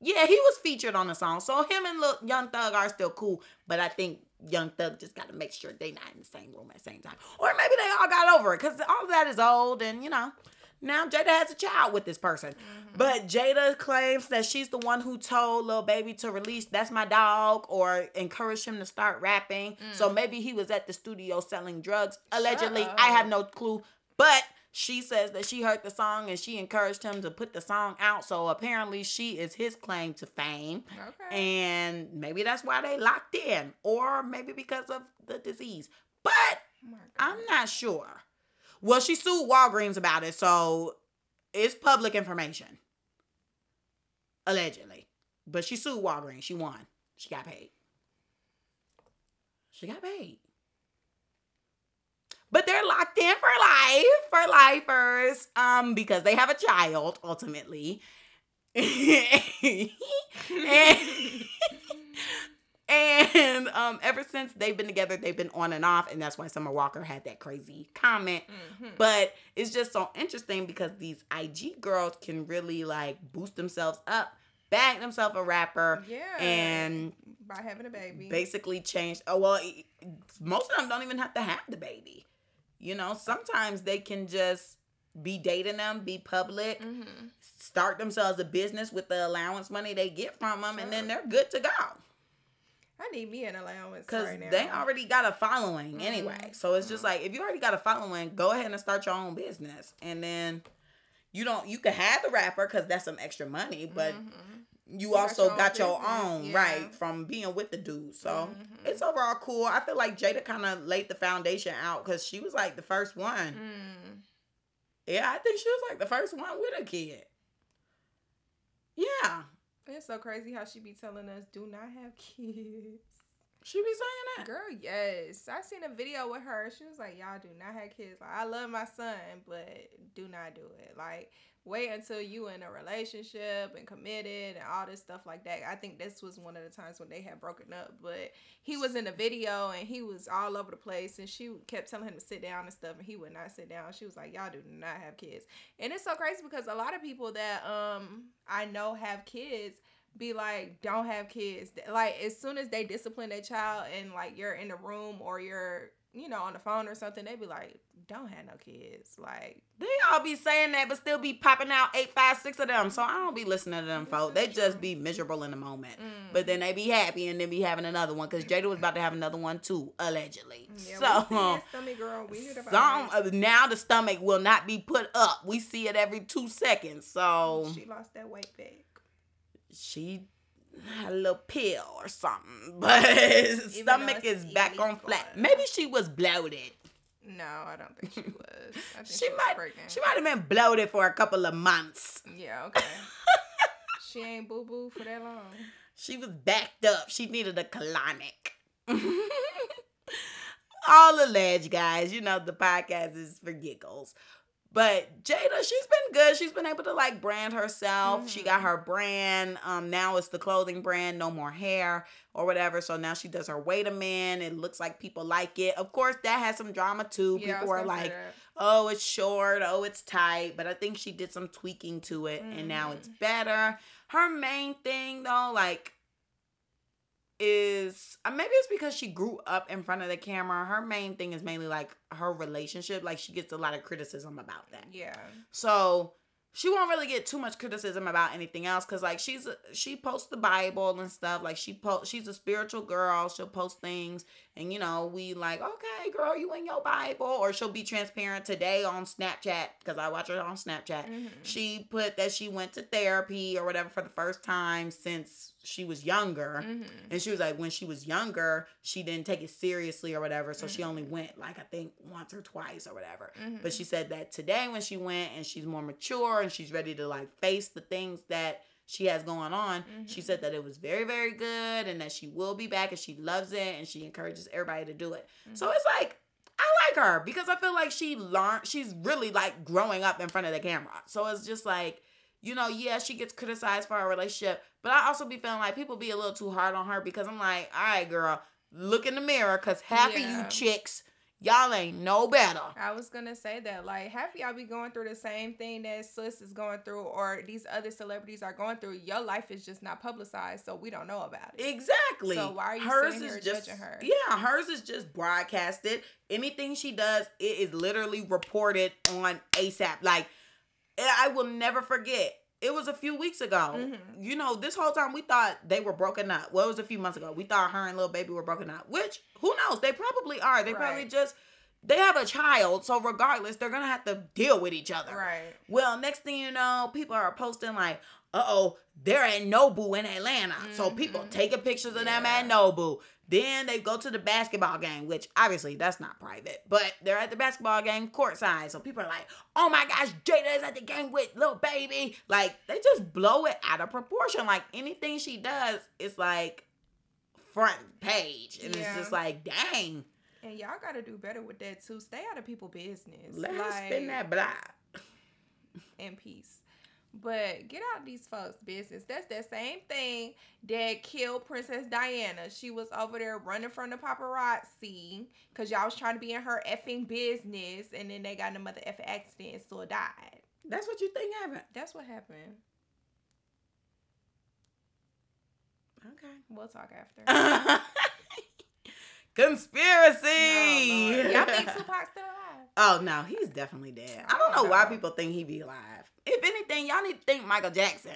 S2: Yeah, he was featured on the song. So him and Lil Young Thug are still cool. But I think Young Thug just gotta make sure they not in the same room at the same time. Or maybe they all got over it. Cause all of that is old and you know. Now Jayda has a child with this person.
S1: Mm-hmm.
S2: But Jayda claims that she's the one who told Lil Baby to release That's My Dog or encouraged him to start rapping. So maybe he was at the studio selling drugs. Allegedly. I have no clue. But she says that she heard the song and she encouraged him to put the song out. So apparently she is his claim to fame.
S1: Okay.
S2: And maybe that's why they locked in, or maybe because of the disease. But
S1: Oh.
S2: I'm not sure. Well, she sued Walgreens about it, so it's public information. Allegedly. But she sued Walgreens. She won. She got paid. She got paid. But they're locked in for life, for lifers, um, because they have a child ultimately. [laughs] and, [laughs] and um, ever since they've been together, they've been on and off, and that's why Summer Walker had that crazy comment.
S1: Mhm.
S2: But it's just so interesting because these IG girls can really like boost themselves up, bag themselves a rapper,
S1: yeah.
S2: and
S1: by having a baby.
S2: basically change. Oh well, most of them don't even have to have the baby. You know, sometimes they can just be dating them, be public,
S1: hmm
S2: start themselves a business with the allowance money they get from them, and then they're good to go.
S1: I need me an allowance
S2: Because
S1: right now.
S2: they already got a following anyway.
S1: Mhm.
S2: So it's just like if you already got a following, go ahead and start your own business. And then you don't you can have the rapper because that's some extra money, but
S1: Mhm.
S2: you
S1: You got
S2: also
S1: your own
S2: got your own,
S1: yeah.
S2: right, from being with the dude. So
S1: Mhm.
S2: it's overall cool. I feel like Jayda kind of laid the foundation out because she was like the first one.
S1: Mm.
S2: Yeah, I think she was like the first one with a kid. Yeah,
S1: It's so crazy how she be telling us do not have kids.
S2: She be saying that.
S1: Girl, yes. I seen a video with her. She was like, Y'all do not have kids. Like, I love my son, but do not do it. Like, wait until you in a relationship and committed and all this stuff like that. I think this was one of the times when they had broken up. But he was in the video and he was all over the place and she kept telling him to sit down and stuff and he would not sit down. She was like, Y'all do not have kids. And it's so crazy because a lot of people that um I know have kids be like, don't have kids. Like as soon as they discipline their child and like you're in the room or you're, you know, on the phone or something, they be like, don't have no kids. Like
S2: They all be saying that, but still be popping out eight, five, six of them. So I don't be listening to them, folks. They just be miserable in the moment.
S1: mm.
S2: But then they be happy and then be having another one because Jayda was about to have another one too, allegedly.
S1: yeah,
S2: so
S1: stomach girl. We knew
S2: some uh, now the stomach will not be put up. We see it every two seconds. So
S1: she lost that weight back.
S2: She had a little pill or something, [laughs] but stomach is back on flat. Maybe she was bloated.
S1: No, I don't think she was. I think
S2: She
S1: she, was
S2: might
S1: pregnant.
S2: she might have been bloated for a couple of months.
S1: yeah, okay. [laughs] she ain't boo boo for that long.
S2: She was backed up. She needed a colonic. [laughs] All alleged, guys. You know the podcast is for giggles. But Jayda, she's been good. She's been able to like brand herself. She got
S1: Mhm.
S2: her brand. Um, now it's the clothing brand, no more hair or whatever. So now she does her wait a man. It looks like people like it. Of course, that has some drama too.
S1: Yeah,
S2: people are like, oh, it's short, oh, it's tight. But I think she did some tweaking to it and now it's better. Her main thing though, like, is uh, maybe it's because she grew up in front of the camera. Her main thing is mainly like her relationship. Like she gets a lot of criticism about that.
S1: yeah.
S2: So she won't really get too much criticism about anything else because like she's a, she posts the Bible and stuff. Like she post she's a spiritual girl. She'll post things and you know we like okay girl you in your Bible or she'll be transparent today on Snapchat because I watch her on Snapchat.
S1: Mhm.
S2: She put that she went to therapy or whatever for the first time since she was younger.
S1: Mhm.
S2: And she was like, when she was younger, she didn't take it seriously or whatever. So she only went like I think once or twice or whatever.
S1: Mhm.
S2: But she said that today when she went and she's more mature and she's ready to like face the things that she has going on, she said that it was very, very good and that she will be back and she loves it and she encourages everybody to do it. So it's like I like her because I feel like she learned she's really like growing up in front of the camera. So it's just like, you know, yeah, she gets criticized for her relationship, but I also be feeling like people be a little too hard on her because I'm like, all right, girl, look in the mirror because half of you chicks, y'all ain't no better.
S1: I was gonna say that, like, half of y'all be going through the same thing that Sis is going through, or these other celebrities are going through. Your life is just not publicized, so we don't know about it.
S2: Exactly.
S1: So why are you
S2: hers
S1: sitting here
S2: just
S1: judging her?
S2: yeah, hers is just broadcasted. Anything she does, it is literally reported on ASAP. Like I will never forget. It was a few weeks ago.
S1: Mhm.
S2: You know, this whole time we thought they were broken up. Well, it was a few months ago. We thought her and little baby were broken up. Which who knows? They probably are. They probably just they have a child, so regardless, they're gonna have to deal with each other.
S1: Right.
S2: Well, next thing you know, people are posting like, "Uh oh, they're at Nobu in Atlanta." So people
S1: Mhm.
S2: taking pictures of them
S1: Yeah.
S2: at Nobu. Then they go to the basketball game, which obviously that's not private, but they're at the basketball game courtside. So people are like, "Oh my gosh, Jayda is at the game with little baby." Like they just blow it out of proportion. Like anything she does, it's like front page, and
S1: Yeah.
S2: it's just like, dang,
S1: And y'all got to do better with that too. Stay out of people' business.
S2: let her
S1: like,
S2: spin that block.
S1: in peace. But get out these folks' business. That's that same thing that killed Princess Diana. She was over there running from the paparazzi because y'all was trying to be in her effing business, and then they got in a mother effing accident and still died.
S2: That's what you think happened.
S1: That's what happened.
S2: Okay.
S1: We'll talk after. [laughs]
S2: Conspiracy.
S1: No, Y'all think [laughs] Tupac's still alive?
S2: oh no, he's definitely dead. I don't know why people think he'd be alive. If anything, y'all need to think Michael Jackson.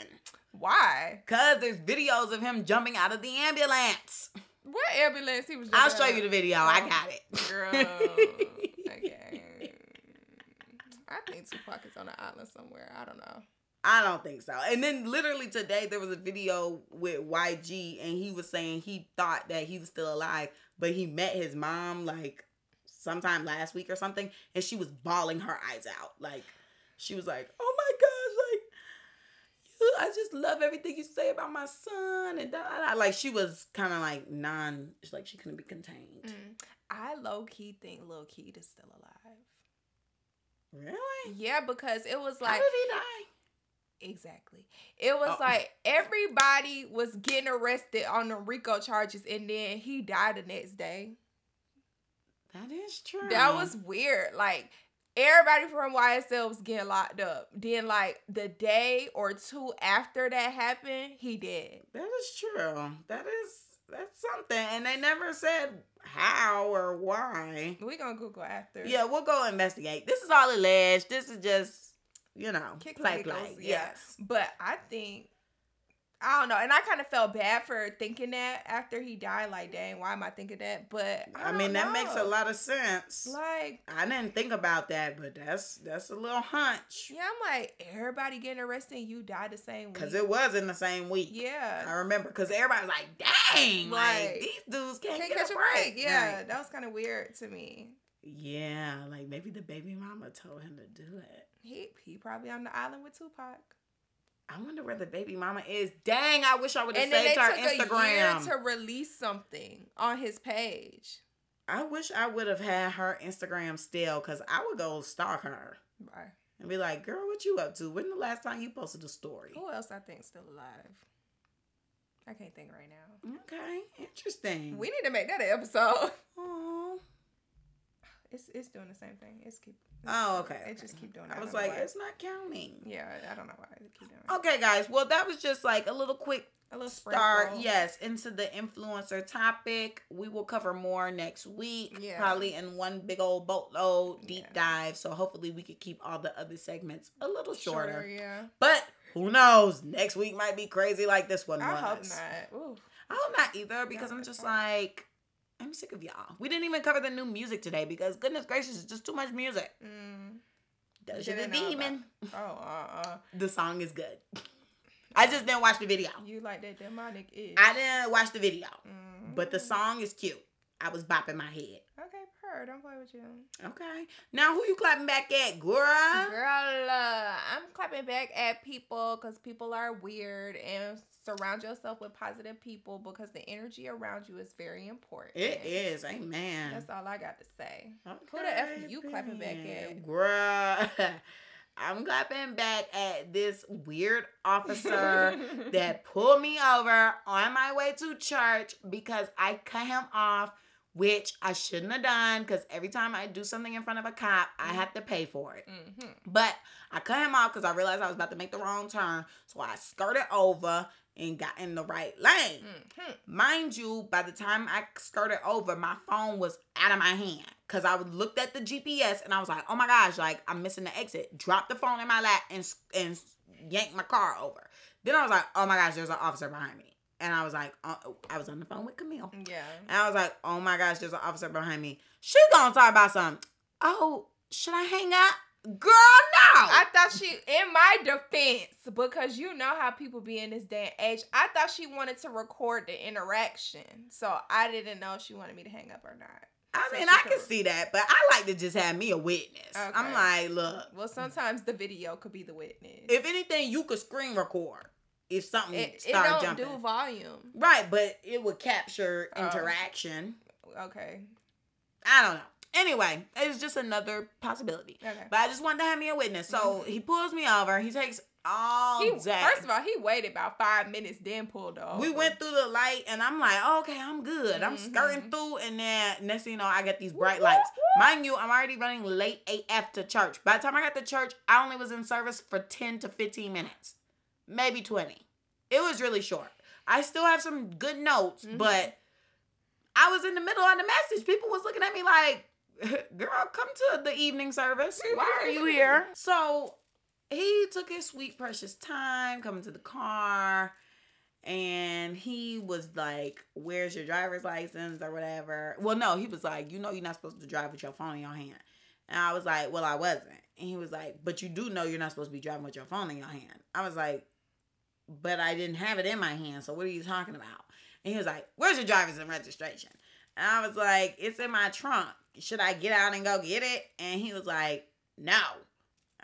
S1: Why?
S2: Cause there's videos of him jumping out of the ambulance.
S1: What ambulance he was?
S2: I'll show
S1: out
S2: you the video.
S1: Oh,
S2: I got it.
S1: Girl. [laughs] okay. I think Tupac is on an island somewhere. I don't know.
S2: I don't think so. And then literally today there was a video with YG and he was saying he thought that he was still alive, but he met his mom like sometime last week or something, and she was bawling her eyes out. Like she was like, "Oh my gosh, like you, I just love everything you say about my son," and da, da, da. like she was kind of like non, like she couldn't be contained.
S1: Mm. I low key think Lil Keed is still alive.
S2: Really?
S1: Yeah, because it was like.
S2: How did he die?
S1: Exactly. It was
S2: Oh. [laughs]
S1: like everybody was getting arrested on the RICO charges, and then he died the next day.
S2: That is true.
S1: That was weird. Like everybody from YSL was getting locked up. Then like the day or two after that happened, he did.
S2: That is true. That is that's something, and they never said how or why.
S1: We gonna Google after.
S2: Yeah, we'll go investigate. This is all alleged. This is just you know
S1: Kick
S2: play play.
S1: yeah.
S2: Yes.
S1: But I think I don't know, and I kind of felt bad for thinking that after he died. Like, dang, why am I thinking that? But I,
S2: I, mean that makes a lot of sense.
S1: Like,
S2: I didn't think about that, but that's that's a little hunch
S1: yeah, I'm like everybody getting arrested, and you died the same week.
S2: because it was in the same week.
S1: Yeah, I
S2: remember because everybody's like, "Dang, like
S1: Right.
S2: these dudes can't,
S1: can't
S2: get
S1: catch
S2: a break."
S1: break. Yeah,
S2: Right.
S1: that was kind of weird to me.
S2: yeah, like maybe the baby mama told him to do it.
S1: He he probably on the island with Tupac.
S2: I wonder where the baby mama is. Dang, I wish I would have
S1: And then they
S2: saved
S1: a
S2: Instagram.
S1: year to release something on his page.
S2: I wish I would have had her Instagram still because I would go stalk her
S1: Bye.
S2: and be like, girl, what you up to? When the last time you posted a story?
S1: Who else I think still alive? I can't think right now.
S2: Okay, interesting.
S1: We need to make that an episode.
S2: Aw.
S1: It's it's doing the same thing. It's keep.
S2: Oh, okay.
S1: It just keep doing. it.
S2: I was like,
S1: why.
S2: it's not counting.
S1: yeah, I don't know why keep doing. it.
S2: Okay, guys. Well, that was just like a little quick
S1: A little
S2: start,
S1: sprinkle.
S2: yes, into the influencer topic. We will cover more next week,
S1: Yeah.
S2: probably in one big old boatload deep
S1: Yeah.
S2: dive. So hopefully we could keep all the other segments a little shorter.
S1: Yeah.
S2: But who knows? Next week might be crazy like this one
S1: I
S2: was.
S1: hope not. Ooh.
S2: I hope not either because I'm just like I'm sick of y'all. We didn't even cover the new music today because goodness gracious, it's just too much music.
S1: Mm.
S2: Doja the
S1: about-
S2: Demon. [laughs]
S1: Oh, uh, uh.
S2: The song is good. [laughs] I just didn't watch the video.
S1: You like that demonic ish.
S2: I didn't watch the video,
S1: Mm.
S2: but the song is cute. I was bopping my head.
S1: Okay, purr. Don't play with you.
S2: Okay. Now who you clapping back at, girl?
S1: Girl, uh, I'm clapping back at people because people are weird and surround yourself with positive people because the energy around you is very important.
S2: It is, amen.
S1: That's all I got to say.
S2: Okay,
S1: Who the F you clapping back at?
S2: Girl. [laughs] I'm clapping back at this weird officer [laughs] that pulled me over on my way to church because I cut him off, which I shouldn't have done because every time I do something in front of a cop, I have to pay for it.
S1: hmm
S2: But I cut him off because I realized I was about to make the wrong turn. So I skirted over and got in the right lane.
S1: hmm
S2: Mind you, by the time I skirted over, my phone was out of my hand because I looked at the GPS and I was like, "Oh my gosh, like I'm missing the exit." Dropped the phone in my lap and and yanked my car over. Then I was like, "Oh my gosh, there's an officer behind me," and I was like, uh, "I was on the phone with Camille."
S1: Yeah.
S2: And I was like, oh my gosh, there's an officer behind me. She gonna talk about something. oh, should I hang up? Girl, no.
S1: I thought she, in my defense, because you know how people be in this day and age, I thought she wanted to record the interaction. So I didn't know if she wanted me to hang up or not.
S2: I
S1: So
S2: mean, I
S1: could-
S2: can see that, but I like to just have me a witness. I'm like, look,
S1: Well, sometimes the video could be the witness.
S2: if anything, you could screen record if something
S1: it, it
S2: start
S1: don't
S2: jumping.
S1: do volume.
S2: right, but it would capture
S1: Oh.
S2: interaction.
S1: Okay.
S2: I don't know. Anyway, it's just another possibility.
S1: Okay.
S2: But I just wanted to have me a witness. So mm-hmm. he pulls me over. He takes all
S1: He
S2: day.
S1: first of all, he waited about five minutes, then pulled over.
S2: we went through the light, and I'm like, oh, okay, I'm good. I'm mm-hmm.
S1: skirting
S2: through, and then next thing you know, I get these bright lights. Mind you, I'm already running late AF to church. By the time I got to church, I only was in service for 10 to 15 minutes, maybe 20. It was really short. I still have some good notes,
S1: Mhm.
S2: but I was in the middle of the message. People was looking at me like, [laughs] girl, come to the evening service. Why are you here? So he took his sweet, precious time coming to the car. And he was like, Where's your driver's license or whatever? Well, no, he was like, You know, you're not supposed to drive with your phone in your hand. And I was like, Well, I wasn't. And he was like, But you do know you're not supposed to be driving with your phone in your hand. I was like, But I didn't have it in my hand. So what are you talking about? And he was like, Where's your driver's and registration? And I was like, It's in my trunk. Should I get out and go get it? And he was like, No.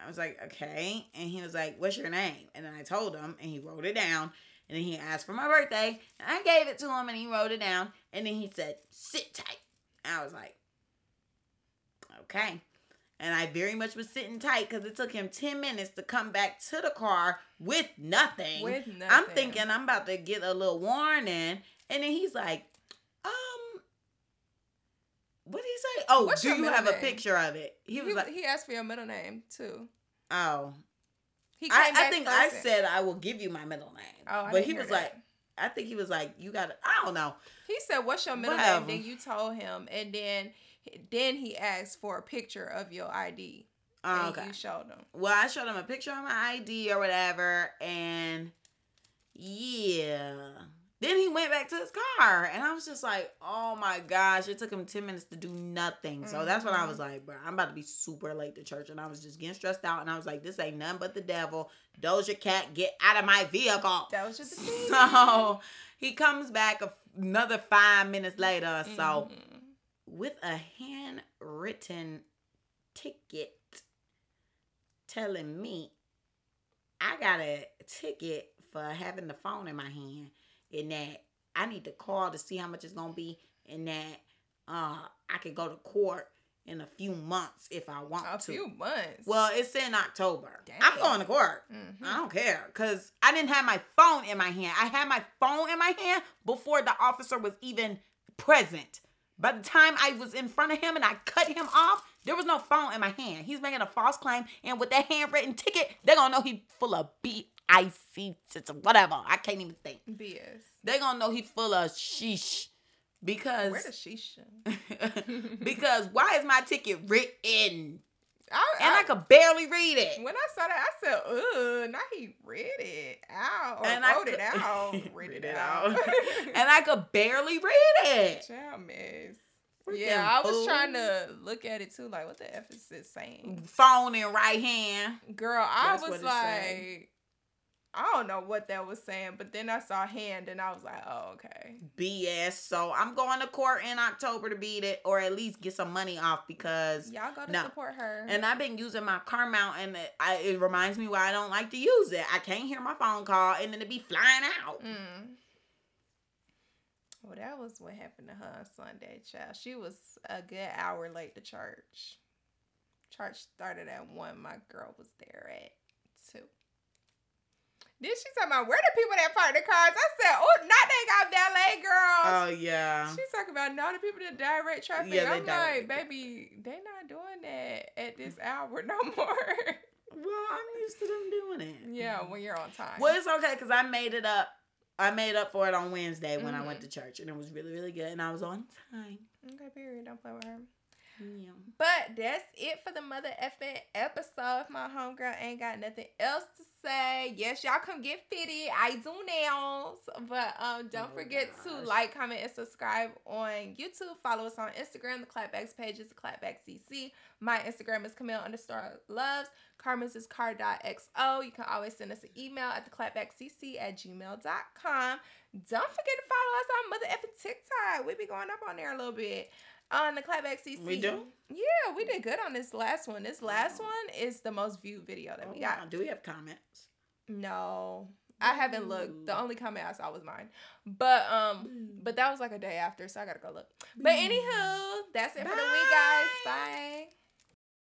S2: I was like, Okay. And he was like, What's your name? And then I told him, and he wrote it down. And then he asked for my birthday, and I gave it to him, and he wrote it down. And then he said, "Sit tight." I was like, "Okay." And I very much was sitting tight because it took him ten minutes to come back to the car with nothing.
S1: with nothing.
S2: I'm thinking I'm about to get a little warning, and then he's like, "Um, what did he say? Oh,
S1: What's
S2: do you have a picture of it?" He
S1: he,
S2: was like,
S1: he asked for your middle name too.
S2: "Oh,
S1: He
S2: I, I think I
S1: and-
S2: said I will give you my middle name."
S1: Oh, I
S2: but he was
S1: that.
S2: like, I think he was like, you got to, I don't know.
S1: He said, "What's your middle
S2: Whatever.
S1: name?" Then you told him, and then then he asked for a picture of your ID,
S2: Oh,
S1: and
S2: okay.
S1: you showed him.
S2: Well, I showed him a picture of my ID or whatever, and yeah. Then he went back to his car, and I was just like, "Oh my gosh!" It took him ten minutes to do nothing. So that's when I was like, "Bro, I'm about to be super late to church," and I was just getting stressed out, and I was like, "This ain't nothing but the devil." Doja Cat, get out of my vehicle.
S1: That was just a [laughs] tease.
S2: So he comes back another five minutes later. So
S1: Mhm.
S2: With a handwritten ticket telling me I got a ticket for having the phone in my hand and that I need to call to see how much it's gonna be and that uh I could go to court in a few months if I want
S1: a
S2: to.
S1: A few months.
S2: Well, it's in October. I'm going to court.
S1: Mhm.
S2: I don't care because I didn't have my phone in my hand. I had my phone in my hand before the officer was even present. By the time I was in front of him and I cut him off, there was no phone in my hand. He's making a false claim, and with that handwritten ticket, they're gonna know he full of B I C whatever. I can't even think.
S1: BS.
S2: They're gonna know he full of sheesh because
S1: Where the shisha? [laughs]
S2: because why is my ticket written
S1: I,
S2: and I could barely read it.
S1: when I saw that, I said, "Ugh!" Now he read it out
S2: And I
S1: wrote it [laughs] out. Read, it,
S2: it
S1: out. [laughs]
S2: and I could barely read it.
S1: Child mess.
S2: Freaking
S1: Yeah, I was trying to look at it too. Like, what the f is this saying?
S2: Phone in right hand.
S1: Girl, I
S2: That's
S1: was like. I don't know what that was saying, but then I saw hand and I was like, oh, okay.
S2: BS. So I'm going to court in October to beat it, or at least get some money off because.
S1: Y'all go to
S2: No.
S1: support her.
S2: And I've been using my car mount, and it, I, it reminds me why I don't like to use it. I can't hear my phone call, and then it be flying out.
S1: Mm. Well, that was what happened to her on Sunday, child. She was a good hour late to church. Church started at one. My girl was there at two. Then she talking about where the people that park the cars. I said, oh, not they got valet girls.
S2: Oh yeah.
S1: She's talking about now the people that direct traffic.
S2: Yeah,
S1: I'm like, baby, they not doing that at this hour no more. [laughs]
S2: Well, I'm used to them doing it.
S1: yeah, when you're on time.
S2: Well, it's okay because I made it up. I made up for it on Wednesday when I went
S1: Mhm.
S2: to church, and it was really, really good, and I was on time.
S1: Okay, period. Don't play with her.
S2: Yeah.
S1: But that's it for the mother effing episode. If my homegirl ain't got nothing else to say. Yes, y'all come get fitted. I do nails. But um, don't
S2: Oh,
S1: forget to like, comment, and subscribe on YouTube. Follow us on Instagram. The Clapbacks page is Clapback CC. My Instagram is Camille underscore loves. Carmen's is car.xo. You can always send us an email at the clapbackcc at gmail.com. Don't forget to follow us on Mother effing TikTok. We be going up on there a little bit. On the Clapback CC.
S2: We do?
S1: Yeah, we did good on this last one. This last
S2: Oh.
S1: one is the most viewed video that we
S2: Oh,
S1: got.
S2: wow. Do we have comments?
S1: No. I haven't looked. The only comment I saw was mine. But um but that was like a day after, so I gotta go look. But anywho, that's it for the week, guys. Bye.